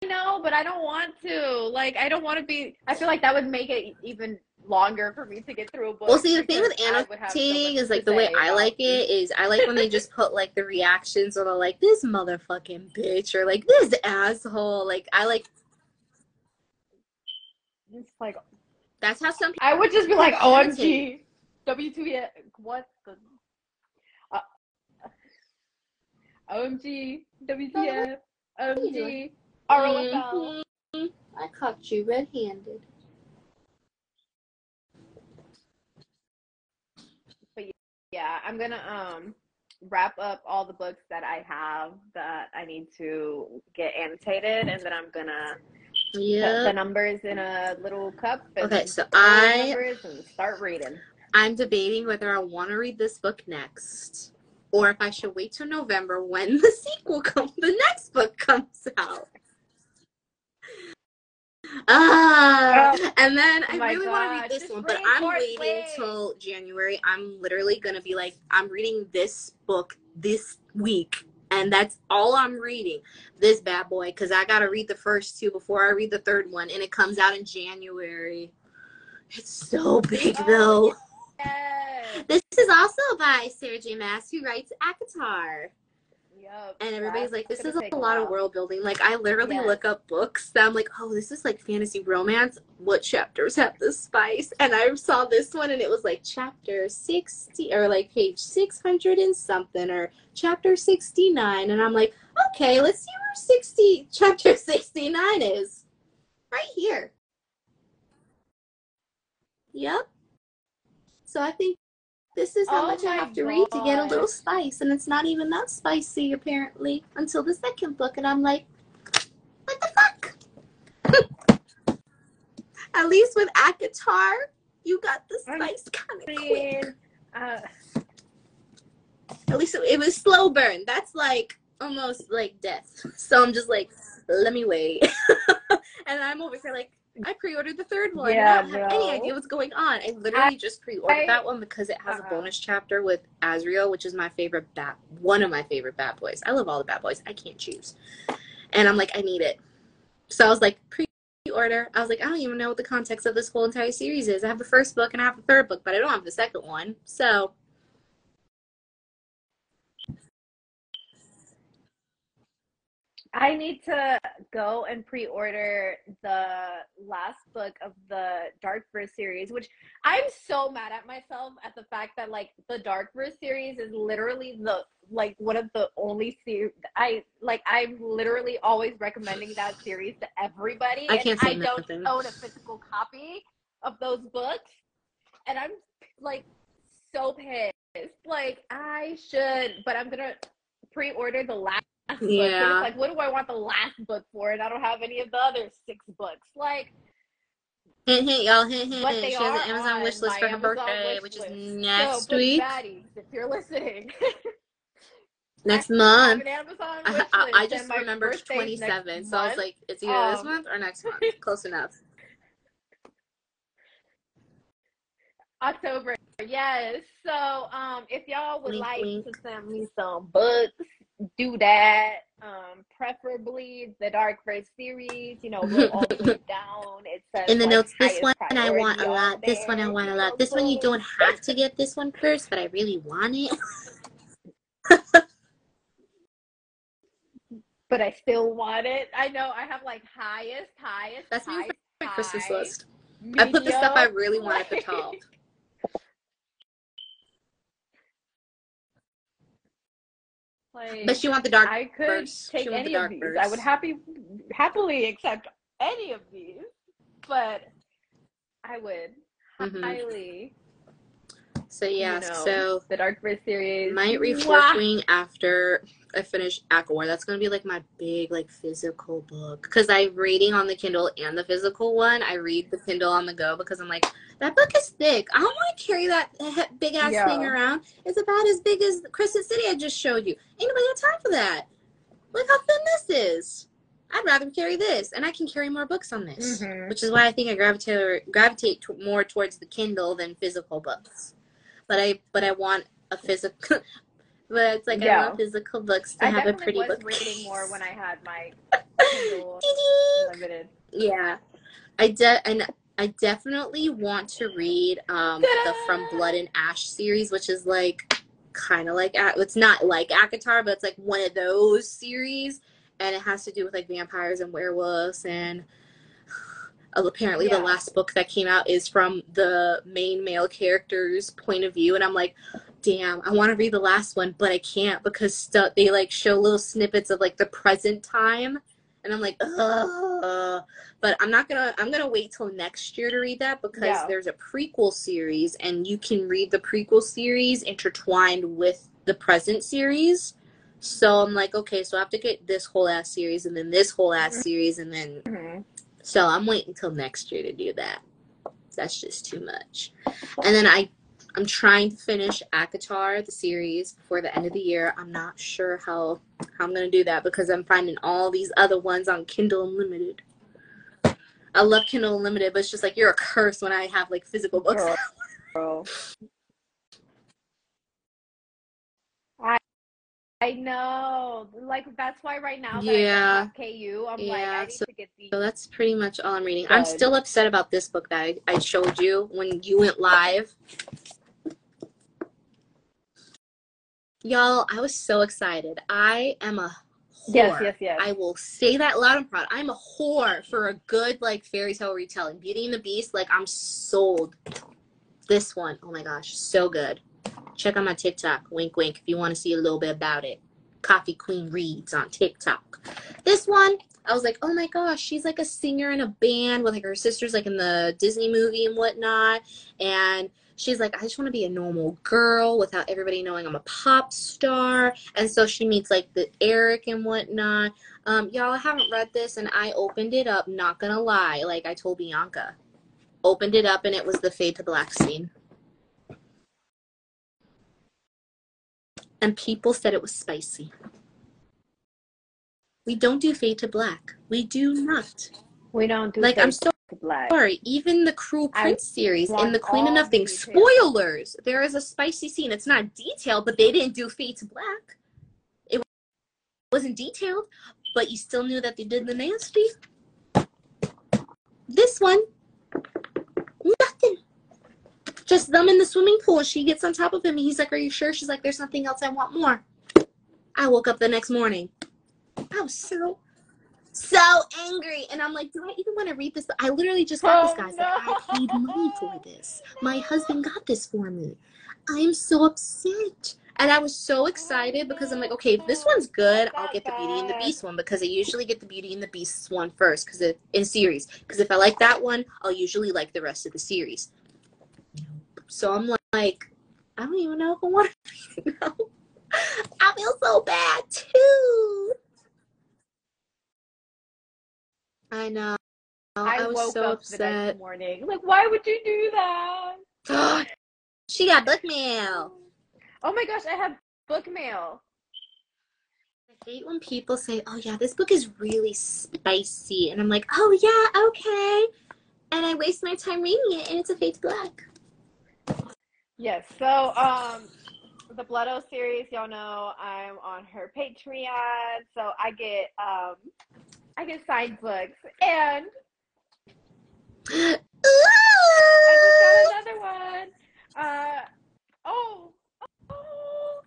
know, but I don't want to. Like, I don't want to be. I feel like that would make it even longer for me to get through a book. Well, see, the thing with because I would have so annotating is like the way I like it is I like when they just put like the reactions or they're like this motherfucking bitch or like this asshole. Like I like it's like That's how some people. I would just be like, Imitate. OMG, W2, what the, uh, OMG, WTF, OMG, ROFL. Mhm. I caught you red-handed. Yeah, I'm gonna um wrap up all the books that I have that I need to get annotated, and then I'm gonna put the numbers in a little cup. Okay, so fill in the I- start reading. I'm debating whether I want to read this book next, or if I should wait till November when the sequel comes, the next book comes out. Ah, and then I Oh my really want to read this just one, but I'm waiting till January. I'm literally gonna be like, I'm reading this book this week, and that's all I'm reading. This bad boy, because I gotta read the first two before I read the third one, and it comes out in January. It's so big Oh, though. Yes. This is also by Sarah J. Maas, who writes ACOTAR. Yep. And everybody's like, this is a lot of world building. Like, I literally Yes. look up books that I'm like, oh, this is like fantasy romance. What chapters have the spice? And I saw this one and it was like chapter 60 or like page 600 and something or chapter 69. And I'm like, okay, let's see where 60, chapter 69 is. Right here. Yep. So I think this is how Oh much I have to read to get a little spice, and it's not even that spicy apparently until the second book, and I'm like, what the fuck? At least with ACOTAR, you got the spice kind of quick. uh, At least it, it was slow burn. That's like almost like death. So I'm just like, let me wait. and I'm over here like, I pre-ordered the third one. Yeah, I don't have any no. idea what's going on. I literally just pre-ordered I- that one because it has uh-uh. a uh, bonus chapter with Azriel, which is my favorite bat, one of my favorite bad boys. I love all the bad boys. I can't choose. And I'm like, I need it. So I was like, pre-order. I was like, I don't even know what the context of this whole entire series is. I have the first book and I have the third book, but I don't have the second one. So I need to go and pre-order the last book of the Darkverse series, which I'm so mad at myself at the fact that like the Darkverse series is literally the like one of the only series I like. I'm literally always recommending that series to everybody. I can't and I don't own a physical copy of those books, and I'm like so pissed. Like I should, but I'm gonna pre-order the last Yeah. like, what do I want the last book for? And I don't have any of the other six books. Like, hint, hint, y'all, hint, hint. But they She has an Amazon wish list for her Amazon birthday, which list. is next book week, baddies, if you're listening, next month. Amazon I, wish I, list, I just my remembered 27, so I was like, it's either this Um, month or next month. Close enough. October. Yes. So, um, if y'all would Wink, like wink. to send me some books, do that. Um, preferably the Dark Verse series. You know, all down. It says In the like, notes, this highest one I want a lot. This one I want a lot. This one you don't have to get this one first, but I really want it. But I still want it. I know I have like highest, highest, That's me highest, My Christmas list. I put the stuff I really want at the top. Like, But you want the dark I could verse. take She want the any of dark these. verse. I would happy happily accept any of these, but I would Mhm. highly So yeah, you know, so the Dark Verse series. might. Wing after I finish ACOWAR. That's gonna be like my big like physical book because I'm reading on the Kindle and the physical one. I read the Kindle on the go because I'm like that book is thick. I don't want to carry that big ass Yeah. thing around. It's about as big as Crescent City I just showed you. Ain't nobody got time for that. Look how thin this is. I'd rather carry this, and I can carry more books on this, Mhm. which is why I think I gravitate gravitate to, more towards the Kindle than physical books. But I but I want a physical. But it's like I Yeah. want physical books to I have a pretty was book. reading more when I had my Kindle limited. Yeah, I de- and I definitely want to read um the From Blood and Ash series, which is like kind of like it's not like ACOTAR, but it's like one of those series, and it has to do with like vampires and werewolves and. apparently Yeah. the last book that came out is from the main male character's point of view and i'm like damn i want to read the last one but i can't because stu- they like show little snippets of like the present time and i'm like Ugh. but i'm not gonna i'm gonna wait till next year to read that because Yeah. there's a prequel series and you can read the prequel series intertwined with the present series so i'm like okay so i have to get this whole ass series and then this whole ass Mhm. series and then Mhm. so I'm waiting till next year to do that. That's just too much. And then I I'm trying to finish ACOTAR, the series, before the end of the year. I'm not sure how how I'm gonna do that because I'm finding all these other ones on Kindle Unlimited. I love Kindle Unlimited, but it's just like you're a curse when I have like physical books. Girl. Girl. I I know. Like that's why right now that Yeah. KU, I'm like I need so- to get the So that's pretty much all I'm reading. I'm still upset about this book that I, I showed you when you went live. Y'all, I was so excited. I am a whore. Yes, yes, yes. I will say that loud and proud. I'm a whore for a good like fairy tale retelling. Beauty and the Beast, like I'm sold. This one, oh my gosh, so good. Check out my TikTok, wink wink, if you want to see a little bit about it. Coffee Queen Reads on TikTok. This one, I was like, oh my gosh, she's like a singer in a band with like her sisters like in the Disney movie and whatnot. And she's like, I just want to be a normal girl without everybody knowing I'm a pop star. And so she meets like the Eric and whatnot. Um, y'all I haven't read this and I opened it up, not gonna lie, like I told Bianca. Opened it up and it was the Fade to Black scene. And people said it was spicy. We don't do Fade to Black. We do not. we don't do Like I'm so black. sorry. Even the Cruel I Prince series want in the Queen of Nothing details. spoilers. There is a spicy scene. It's not detailed, but they didn't do Fade to Black. It wasn't detailed, but you still knew that they did the nasty. This one, nothing. Just them in the swimming pool. She gets on top of him, and he's like, "Are you sure?" She's like, "There's nothing else. I want more." I woke up the next morning. I was so, so angry, and I'm like, "Do I even want to read this?" I literally just got this, Oh, guys. Like, I paid money for this. My husband got this for me. I am so upset. And I was so excited because I'm like, okay, if this one's good, I'll get the Beauty and the Beast one because I usually get the Beauty and the Beast one first because in series. Because if I like that one, I'll usually like the rest of the series. So I'm like, I don't even know if I want to read it now. I feel so bad too. I know. I, I, was woke so upset. morning. Like, why would you do that? she got book mail. Oh my gosh, I have book mail. I hate when people say, "Oh yeah, this book is really spicy," and I'm like, "Oh yeah, okay," and I waste my time reading it, and it's a fade to black. Yes. So, um, the Blood O series, y'all know I'm on her Patreon, so I get um, I get signed books, and I just got another one. Uh, oh, oh,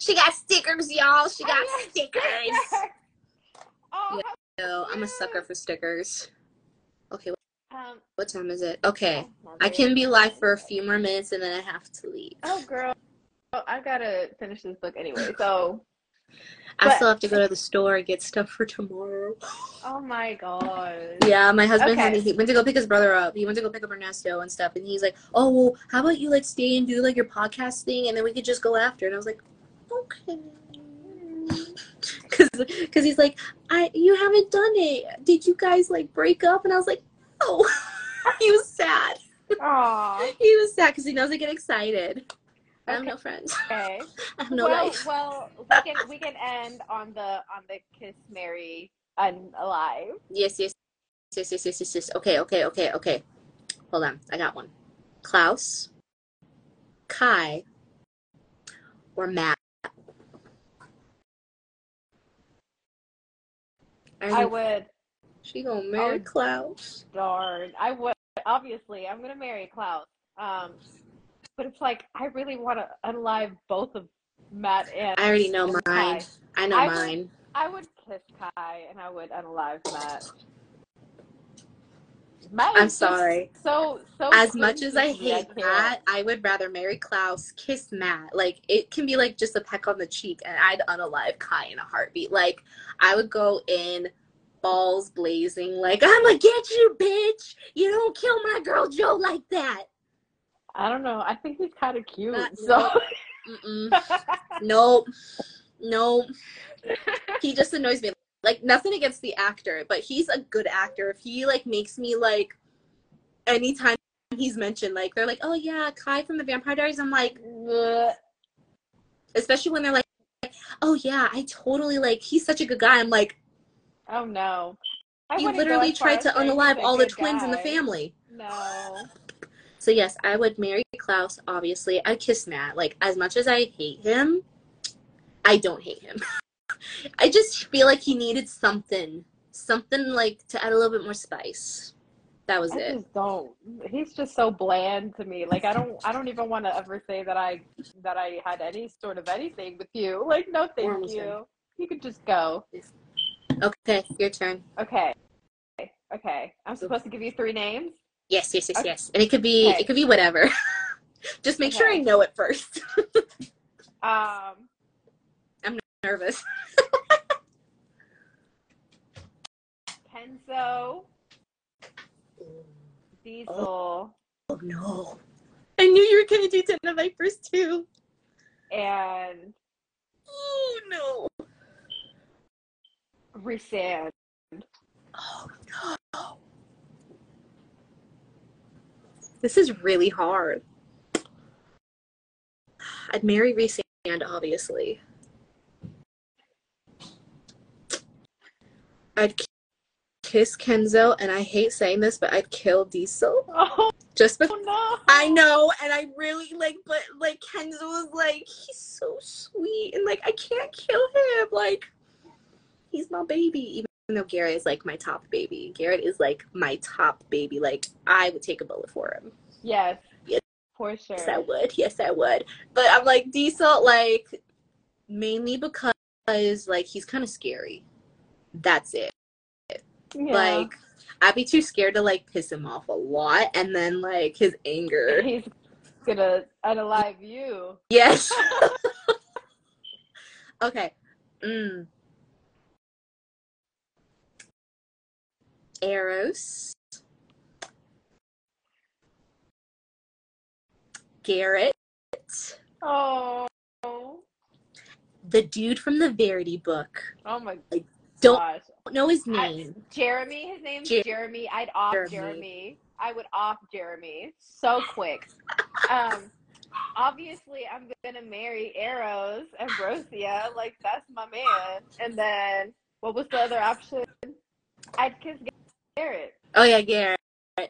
she got stickers, y'all. She got got stickers. Oh, Yo, I'm a sucker for stickers. Okay, um, what time is it? Okay, oh, I can be live for a few more minutes, and then I have to leave. Oh, girl, oh, I gotta finish this book anyway. So, I but- still have to go to the store and get stuff for tomorrow. oh my god. Yeah, my husband had he went to go pick his brother up. He went to go pick up Ernesto and stuff, and he's like, "Oh well, how about you like stay and do like your podcast thing, and then we could just go after." And I was like, "Okay," because because he's like, "I you haven't done it. Did you guys like break up?" And I was like, "Oh." he was sad. Aw. He was sad because he knows I get excited. I have Okay. no friends. Okay. I have no well, life. well, we can we can end on the on the kiss Mary unalive. Yes, yes, yes, yes, yes, yes, yes. Okay, okay, okay, okay. Hold on, I got one. Klaus, Kai, or Matt. I would She gonna marry Oh. Klaus. darn. I would obviously I'm gonna marry Klaus. Um, but it's like I really want to unalive both of Matt and. I already know mine. Kai. I know I would- mine. I would kiss Kai and I would unalive Matt. Matt I'm sorry. So so. As much as I cringy to me, hate can't. Matt, I would rather marry Klaus, kiss Matt. Like it can be like just a peck on the cheek, and I'd unalive Kai in a heartbeat. Like I would go in balls blazing, like I'm gonna get you, bitch. You don't kill my girl Joe like that. I don't know. I think he's kind of cute. Not- so. Nope. Nope. He just annoys me. Like nothing against the actor, but he's a good actor. If he like makes me like anytime he's mentioned, like they're like, oh yeah, Kai from the Vampire Diaries. I'm like, Ugh. especially when they're like, oh yeah, I totally like. He's such a good guy. I'm like, oh no. I he literally tried to unalive all the twins in the family. No. So yes, I would marry Klaus. Obviously, I kiss Matt. Like as much as I hate him, I don't hate him. I just feel like he needed something, something like to add a little bit more spice. That was I it. just don't. He's just so bland to me. Like I don't. I don't even want to ever say that I that I had any sort of anything with you. Like no, thank you. You could just go. Okay, your turn. Okay. Okay. I'm supposed to give you three names. Yes, yes, yes, Okay. yes. And it could be, Okay. it could be whatever. just make sure I know it first. Um. I'm nervous. Kenzo, Diesel, Oh no! I knew you were gonna do Ten of Vipers too. and Oh no! Rhysand. Oh no! This is really hard. I'd marry Reese and obviously. I'd kiss Kenzo, and I hate saying this, but I'd kill Diesel Oh just because. no! I know, and I really like, but like Kenzo was like, he's so sweet, and like I can't kill him. Like, he's my baby, even though Garrett is like my top baby. Garrett is like my top baby. Like, I would take a bullet for him. Yes. Yes. For sure. Yes, I would. Yes, I would. But I'm like Diesel, like mainly because like he's kind of scary. That's it. Yeah. Like, I'd be too scared to like piss him off a lot, and then like his anger. he's gonna unalive you. Yes. okay. Mm. Eros. Garrett. Oh. The dude from the Verity book. Oh my god. I Don't gosh. know his I- name. Jeremy, his name's Jer- Jeremy. I'd off Jeremy. Jeremy. I would off Jeremy so quick. Um, obviously, I'm gonna marry Eros and Brosia. Like that's my man. And then what was the other option? I'd kiss Garrett. Oh yeah, Garrett.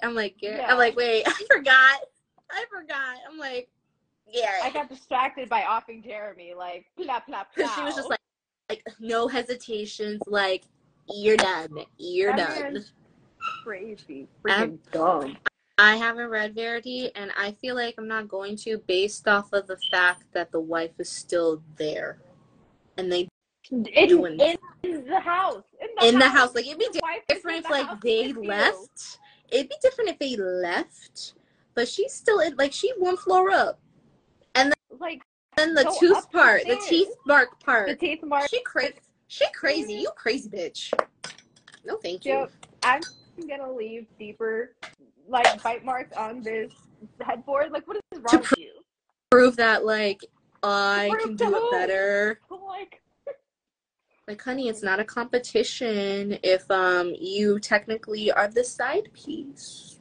I'm like Garrett. Yeah. I'm like, wait, I forgot. I forgot. I'm like, Garrett. I got distracted by offing Jeremy. Like blah blah blah. She was just like, like no hesitations. Like you're done. You're That done. crazy, I'm- freaking dumb. I haven't read Verity, and I feel like I'm not going to, based off of the fact that the wife is still there, and they doing- in the house. In the in house. the house. Like it'd be different if the like they with you. left. It'd be different if they left, but she's still in. Like she one floor up. And then like Then the Go tooth the part, the teeth mark part. the teeth mark. She crazy. She crazy. Mm-hmm. You crazy bitch. No, thank you. Yep. I'm gonna leave deeper, like bite marks on this headboard. Like, what is wrong To with you? Prove that like I can do it better. Like, Like, honey, it's not a competition if um you technically are the side piece.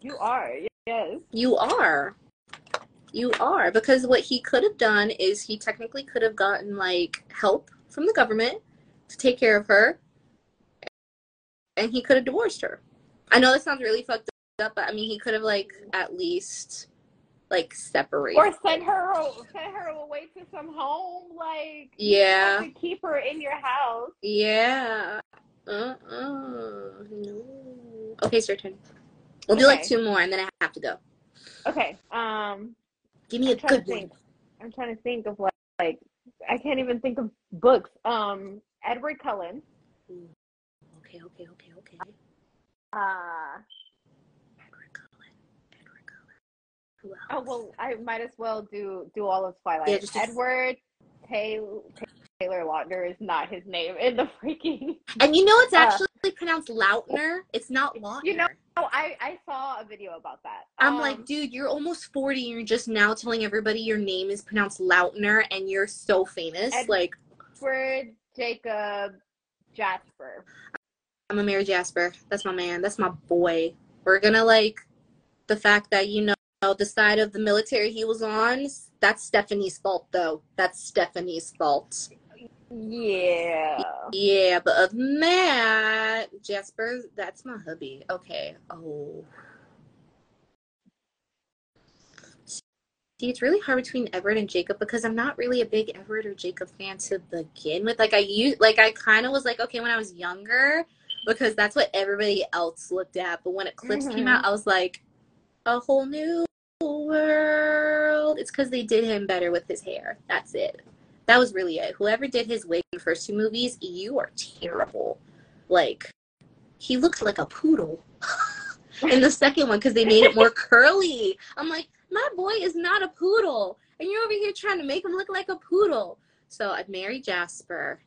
you are. Yes. You are. You are. Because what he could have done is he technically could have gotten like help from the government to take care of her. And he could have divorced her. I know that sounds really fucked up, but I mean he could have like at least like separate Or send her, send her away to some home. Like, Yeah. keep her in your house. Yeah. Uh uh No. Okay, it's your turn. We'll do like two more and then I have to go. Okay. Um, Give me a I'm trying good one. I'm trying to think of like, like, I can't even think of books. Um, Edward Cullen. Okay, okay, okay, okay. Uh, Edward Cullen. Edward Cullen. Who else? Oh well, I might as well do do all of Twilight. Yeah, just Edward Taylor Taylor Lautner is not his name in the freaking. And you know it's Uh, actually pronounced Lautner. It's not Lautner. You know- Oh, I I saw a video about that. I'm Um, like, dude, you're almost 40 and you're just now telling everybody your name is pronounced Lautner and you're so famous. Ed- like, Edward Jacob Jasper. I'm a Mary Jasper. That's my man. That's my boy. We're gonna like the fact that you know the side of the military he was on. That's Stephenie's fault, though. That's Stephenie's fault. Yeah. Yeah, but other than that, Jasper, that's my hubby. Okay. Oh. See, it's really hard between Edward and Jacob because I'm not really a big Edward or Jacob fan to begin with. Like I use, like I kind of was like, okay, when I was younger, because that's what everybody else looked at. But when Eclipse came Mhm. out, I was like, a whole new world. It's because they did him better with his hair. That's it. That was really it. Whoever did his wig in the first two movies, you are terrible. Like, he looked like a poodle in the second one because they made it more curly. I'm like, my boy is not a poodle, and you're over here trying to make him look like a poodle. So I'd marry Jasper.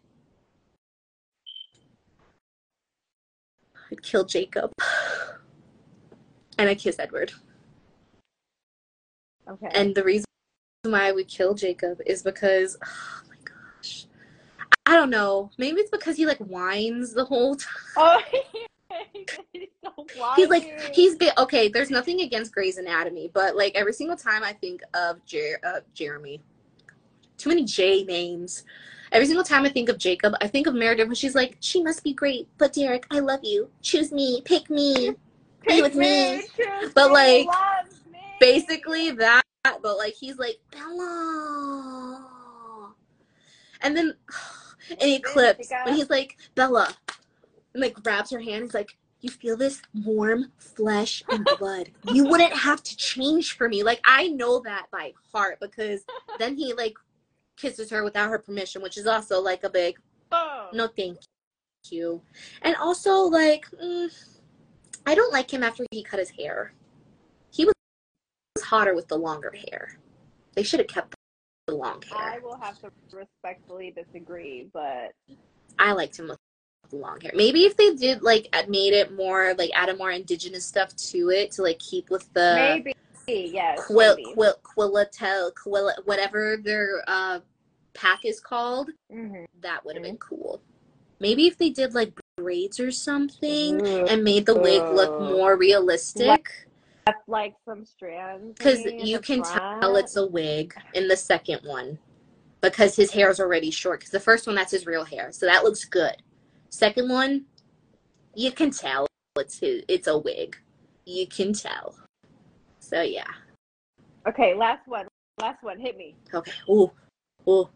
I'd kill Jacob, and I kiss Edward. Okay. And the reason why I would kill Jacob is because, oh my gosh, I don't know. Maybe it's because he like whines the whole time. oh, he's so He's like he's been okay. There's nothing against Grey's Anatomy, but like every single time I think of Jer- uh, Jeremy, too many J names. Every single time I think of Jacob, I think of Meredith when she's like, "She must be great, but Derek, I love you. Choose me, pick me, be with me." choose But, me, like, me. Basically that but like he's like bella. And then in eclipse when he's like bella and like grabs her hand he's like you feel this warm flesh and blood. You wouldn't have to change for me. Like i know that by heart because then he like kisses her without her permission which is also like a big Oh. no thank you. And also like mm, i don't like him after he cut his hair. He was hotter with the longer hair they should have kept the long hair. I will have to respectfully disagree, but i liked him with the long hair maybe if they did like made it more like added more indigenous stuff to it to like keep with the maybe yes. quil maybe. quil quillatel quilla whatever their uh pack is called Mhm. that would have been cool maybe if they did like braids or something Ugh. and made the wig look more realistic That's like some strands. because you can front. tell it's a wig in the second one because his hair is already short because the first one that's his real hair so that looks good second one you can tell it's his it's a wig you can tell so yeah Okay, last one. Last one. Hit me. okay ooh ooh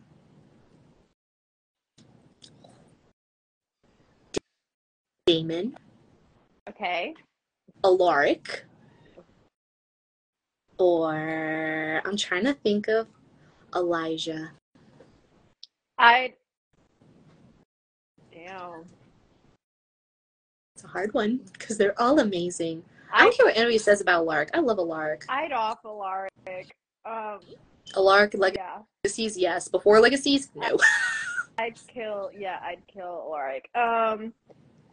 Damon Okay. Alaric or I'm trying to think of Elijah I. Damn. It's a hard one because they're all amazing. I I don't care what anybody says about Lark. I love a Lark. I'd off Lark. Um. Alaric Yeah. legacies, yes. Before legacies, no. I'd kill. Yeah, I'd kill Lark. Um.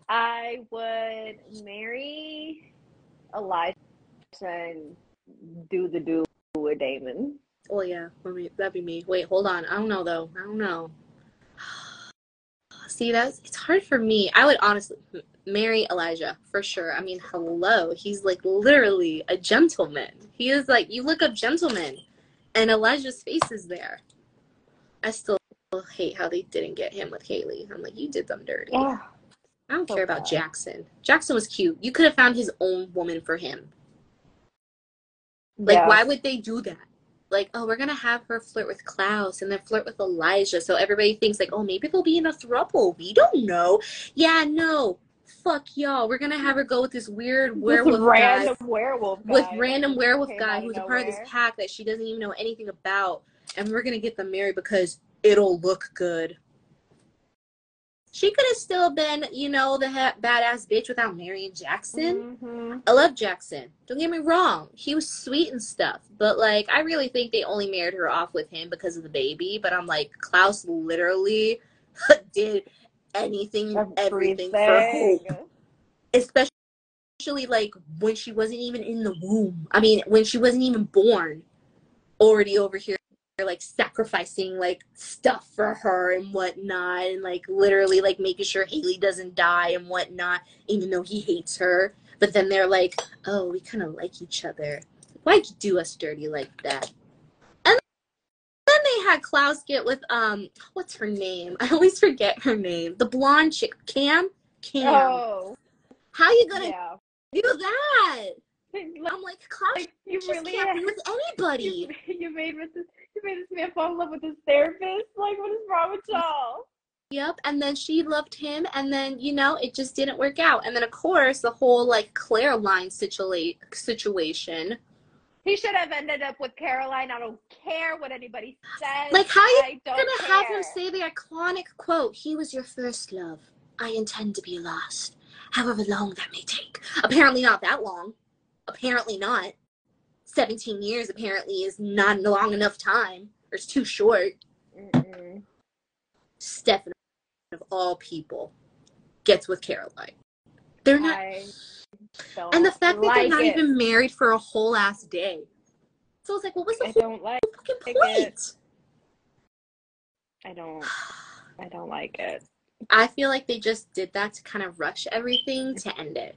I would marry Elijah and do the do with Damon. well, yeah, let me, that'd be me. Wait, hold on. I don't know though. I don't know. See, that's it's hard for me. I would honestly marry Elijah for sure. I mean, hello, he's like literally a gentleman. He is like you look up gentleman, and Elijah's face is there. I still hate how they didn't get him with Hayley. I'm like, you did them dirty. Yeah. I don't So care about bad. Jackson. Jackson was cute. You could have found his own woman for him. Like, Yeah. why would they do that? Like, oh, we're gonna have her flirt with Klaus and then flirt with Elijah, so everybody thinks like, oh, maybe they'll be in a throuple. We don't know. Yeah, no. Fuck y'all. We're gonna have her go with this weird werewolf, This random guy, werewolf guy with random werewolf came guy who's a part of this pack that she doesn't even know anything about, and we're gonna get them married because it'll look good. She could have still been, you know, the ha- badass bitch without marrying Jackson. Mhm. I love Jackson. Don't get me wrong. He was sweet and stuff. But like I really think they only married her off with him because of the baby. But I'm like, Klaus literally did anything, everything for Hope. Especially like when she wasn't even in the womb. I mean, when she wasn't even born. Already over here like sacrificing like stuff for her and whatnot and like literally like making sure Hayley doesn't die and whatnot, even though he hates her. But then they're like, oh, we kind of like each other. Why'd you do us dirty like that? And then they had Klaus get with um, what's her name? I always forget her name. The blonde chick, Cam. Cam. Oh, How you gonna yeah. do that? Like, I'm like, Klaus like, you just really can't be with anybody. you, you made with this made this man fall in love with his therapist. Like, what is wrong with y'all? Yep. And then she loved him, and then you know it just didn't work out. And then of course the whole like Klaroline situa- situation. He should have ended up with Caroline. I don't care what anybody says. Like, how are you I gonna have him say the iconic quote, "He was your first love. I intend to be lost, however long that may take." Apparently not that long. Apparently not. Seventeen years apparently is not long enough time. Or it's too short. Mm-mm. Stephanie, of all people, gets with Caroline. They're not. And the fact that they're not it. even married for a whole ass day. So it's like, what was the I whole don't like fucking like it. I don't I don't like it. I feel like they just did that to kind of rush everything to end it.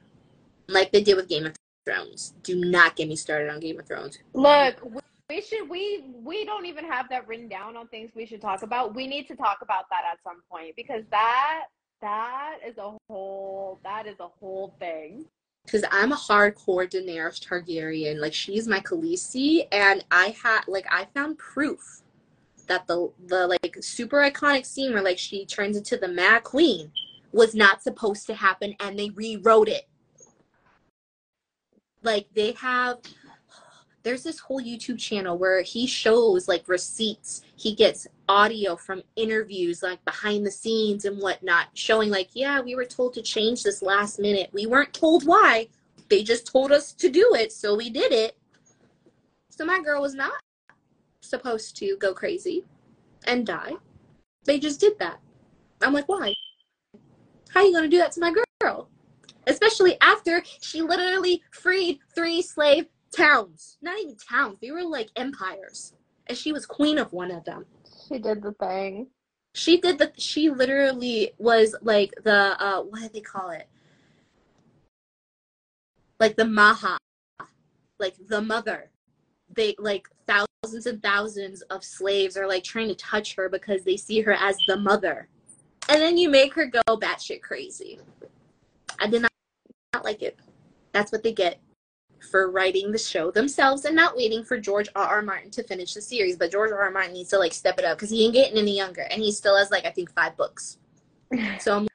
Like they did with Game of Thrones. Do not get me started on Game of Thrones. Look, we- we should we we don't even have that written down on things we should talk about. We need to talk about that at some point because that that is a whole that is a whole thing. Because I'm a hardcore Daenerys Targaryen. Like she's my Khaleesi, and I had like I found proof that the the like super iconic scene where like she turns into the Mad Queen was not supposed to happen, and they rewrote it. Like they have there's this whole YouTube channel where he shows like receipts. He gets audio from interviews, like behind the scenes and whatnot, showing like, yeah, we were told to change this last minute. We weren't told why. They just told us to do it, so we did it. So my girl was not supposed to go crazy and die. They just did that. I'm like, why? How are you gonna do that to my girl? Especially after she literally freed three slave towns. Not even towns. They were like empires. And she was queen of one of them. She did the thing. She did the she literally was like the uh what did they call it? Like the Mhysa. Like the mother. They like thousands and thousands of slaves are like trying to touch her because they see her as the mother. And then you make her go batshit crazy. I did not, not like it. That's what they get for writing the show themselves and not waiting for George R. R. Martin to finish the series. But George R. R. Martin needs to like step it up because he ain't getting any younger, and he still has like I think five books. So I'm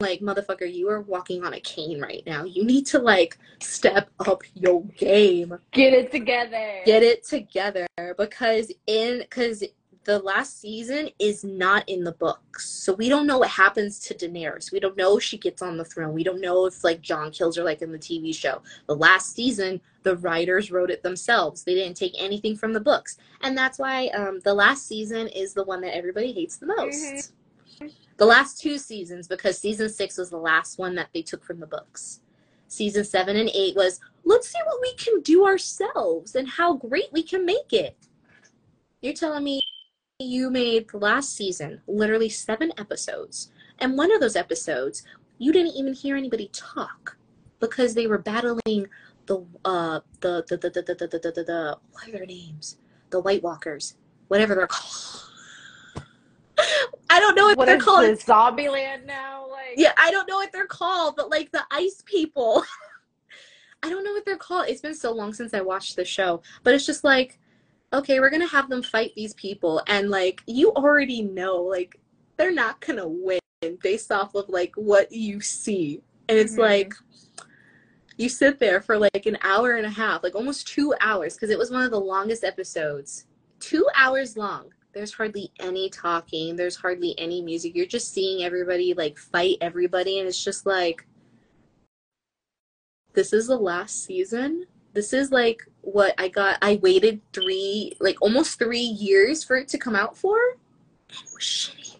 like, motherfucker, you are walking on a cane right now. You need to like step up your game, Get it together. get it together because in because the last season is not in the books. So we don't know what happens to Daenerys. We don't know if she gets on the throne. We don't know if like Jon kills her like in the TV show. The last season, the writers wrote it themselves. They didn't take anything from the books. And that's why um, the last season is the one that everybody hates the most. The last two seasons, because season six was the last one that they took from the books. Season seven and eight was let's see what we can do ourselves and how great we can make it. You're telling me you made the last season literally seven episodes, and one of those episodes you didn't even hear anybody talk because they were battling the uh the the the the the the, the, the, the, the what are their names? The White Walkers, whatever they're called. I don't know what, What they're is called. this zombie land now? Like Yeah, I don't know what they're called, but like the ice people. I don't know what they're called. It's been so long since I watched the show, but it's just like, okay, we're gonna have them fight these people, and like you already know, like they're not gonna win based off of like what you see, and it's Mhm. like you sit there for like an hour and a half, like almost two hours, because it was one of the longest episodes, two hours long, there's hardly any talking. There's hardly any music. You're just seeing everybody like fight everybody, and it's just like, this is the last season. This is like what I got. I waited three, like almost three years for it to come out for. Oh, and it was shitty.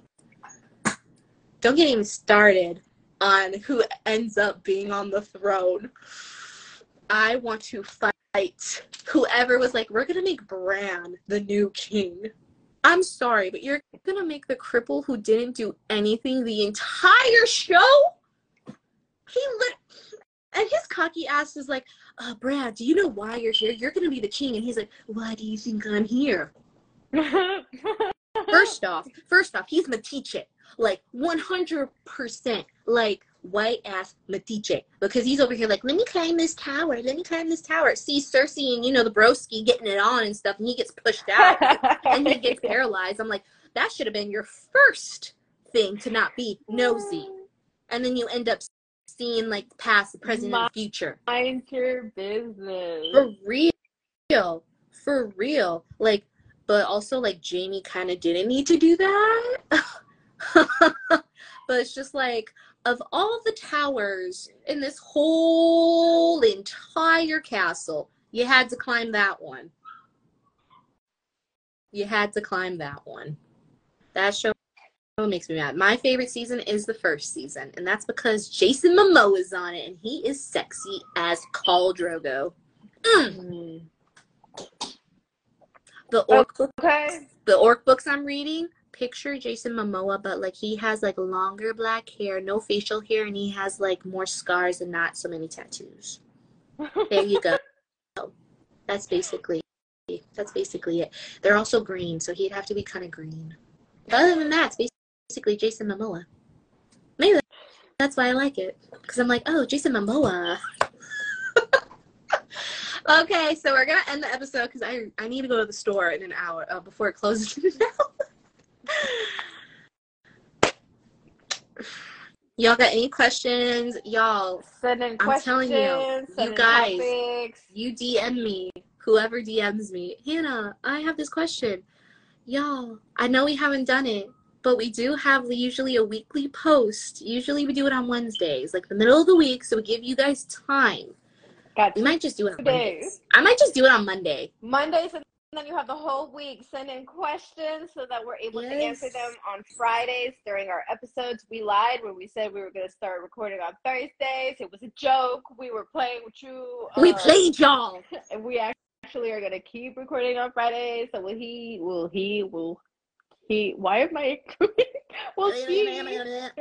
Don't get even started on who ends up being on the throne. I want to fight whoever was like, we're gonna make Bran the new king. I'm sorry, but you're gonna make the cripple who didn't do anything the entire show. He lit, and his cocky ass is like, uh, Bran, do you know why you're here? You're gonna be the king, and he's like, why do you think I'm here? First off, first off, he's Metiche, like 100%, like white ass Metiche, because he's over here like, let me climb this tower, let me climb this tower. See Cersei and you know the broski getting it on and stuff, and he gets pushed out and he gets paralyzed. I'm like, that should have been your first thing to not be nosy, and then you end up seeing like past, the present, and future. Mind your business. For real, for real, like but also like Jaime kind of didn't need to do that. but it's just like of all the towers in this whole entire castle, you had to climb that one. You had to climb that one. That show makes me mad. My favorite season is the first season, and that's because Jason Momoa is on it, and he is sexy as Khal Drogo. Mm. The orc Okay. the orc books I'm reading, picture Jason Momoa, but like he has like longer black hair, no facial hair, and he has like more scars and not so many tattoos. There you go. That's basically that's basically it. They're also green, so he'd have to be kind of green. But other than that, it's basically Jason Momoa. Maybe that's why I like it because I'm like, oh, Jason Momoa. okay, so we're gonna end the episode because I I need to go to the store in an hour uh, before it closes. Y'all got any questions? Y'all, Send in questions. I'm questions. telling you, you guys, topics. you DM me, whoever DMs me. Hannah, I have this question. Y'all, I know we haven't done it, but we do have usually a weekly post. Usually we do it on Wednesdays, like the middle of the week, so we give you guys time. Got We might just do it on Mondays. I might just do it on Monday. Mondays and then you have the whole week. Send in questions so that we're able to answer them on Fridays during our episodes. We lied when we said we were going to start recording on Thursdays. It was a joke. We were playing with you. We uh, played y'all. and we actually are going to keep recording on Fridays. So will he? Will he? Will he? Why am I? we'll see.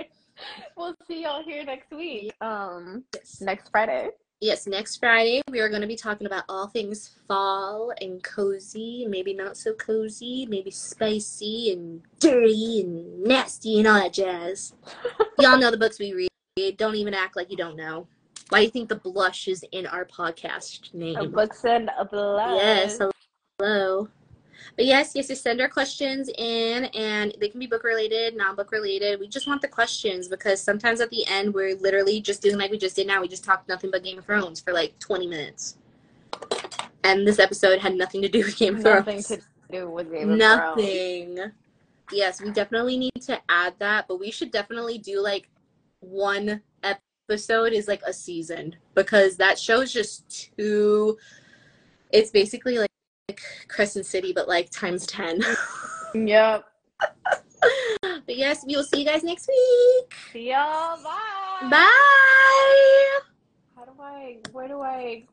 We'll see y'all here next week. Um, Yes. next Friday. Yes, next Friday we are going to be talking about all things fall and cozy, maybe not so cozy, maybe spicy and dirty and nasty and all that jazz. Y'all know the books we read. Don't even act like you don't know. Why do you think the blush is in our podcast name? A books and a blood. Yes, hello. But yes, yes, just send our questions in, and they can be book related, non book related. We just want the questions because sometimes at the end we're literally just doing like we just did now. We just talked nothing but Game of Thrones for like 20 minutes, and this episode had nothing to do with Game of Nothing Thrones. Nothing to do with Game of Thrones. Nothing. Yes, we definitely need to add that, but we should definitely do like one episode is like a season because that show's just too. It's basically like Crescent City, but like times 10. Yep. but yes, we will see you guys next week. See y'all. Bye. Bye. How do I? Where do I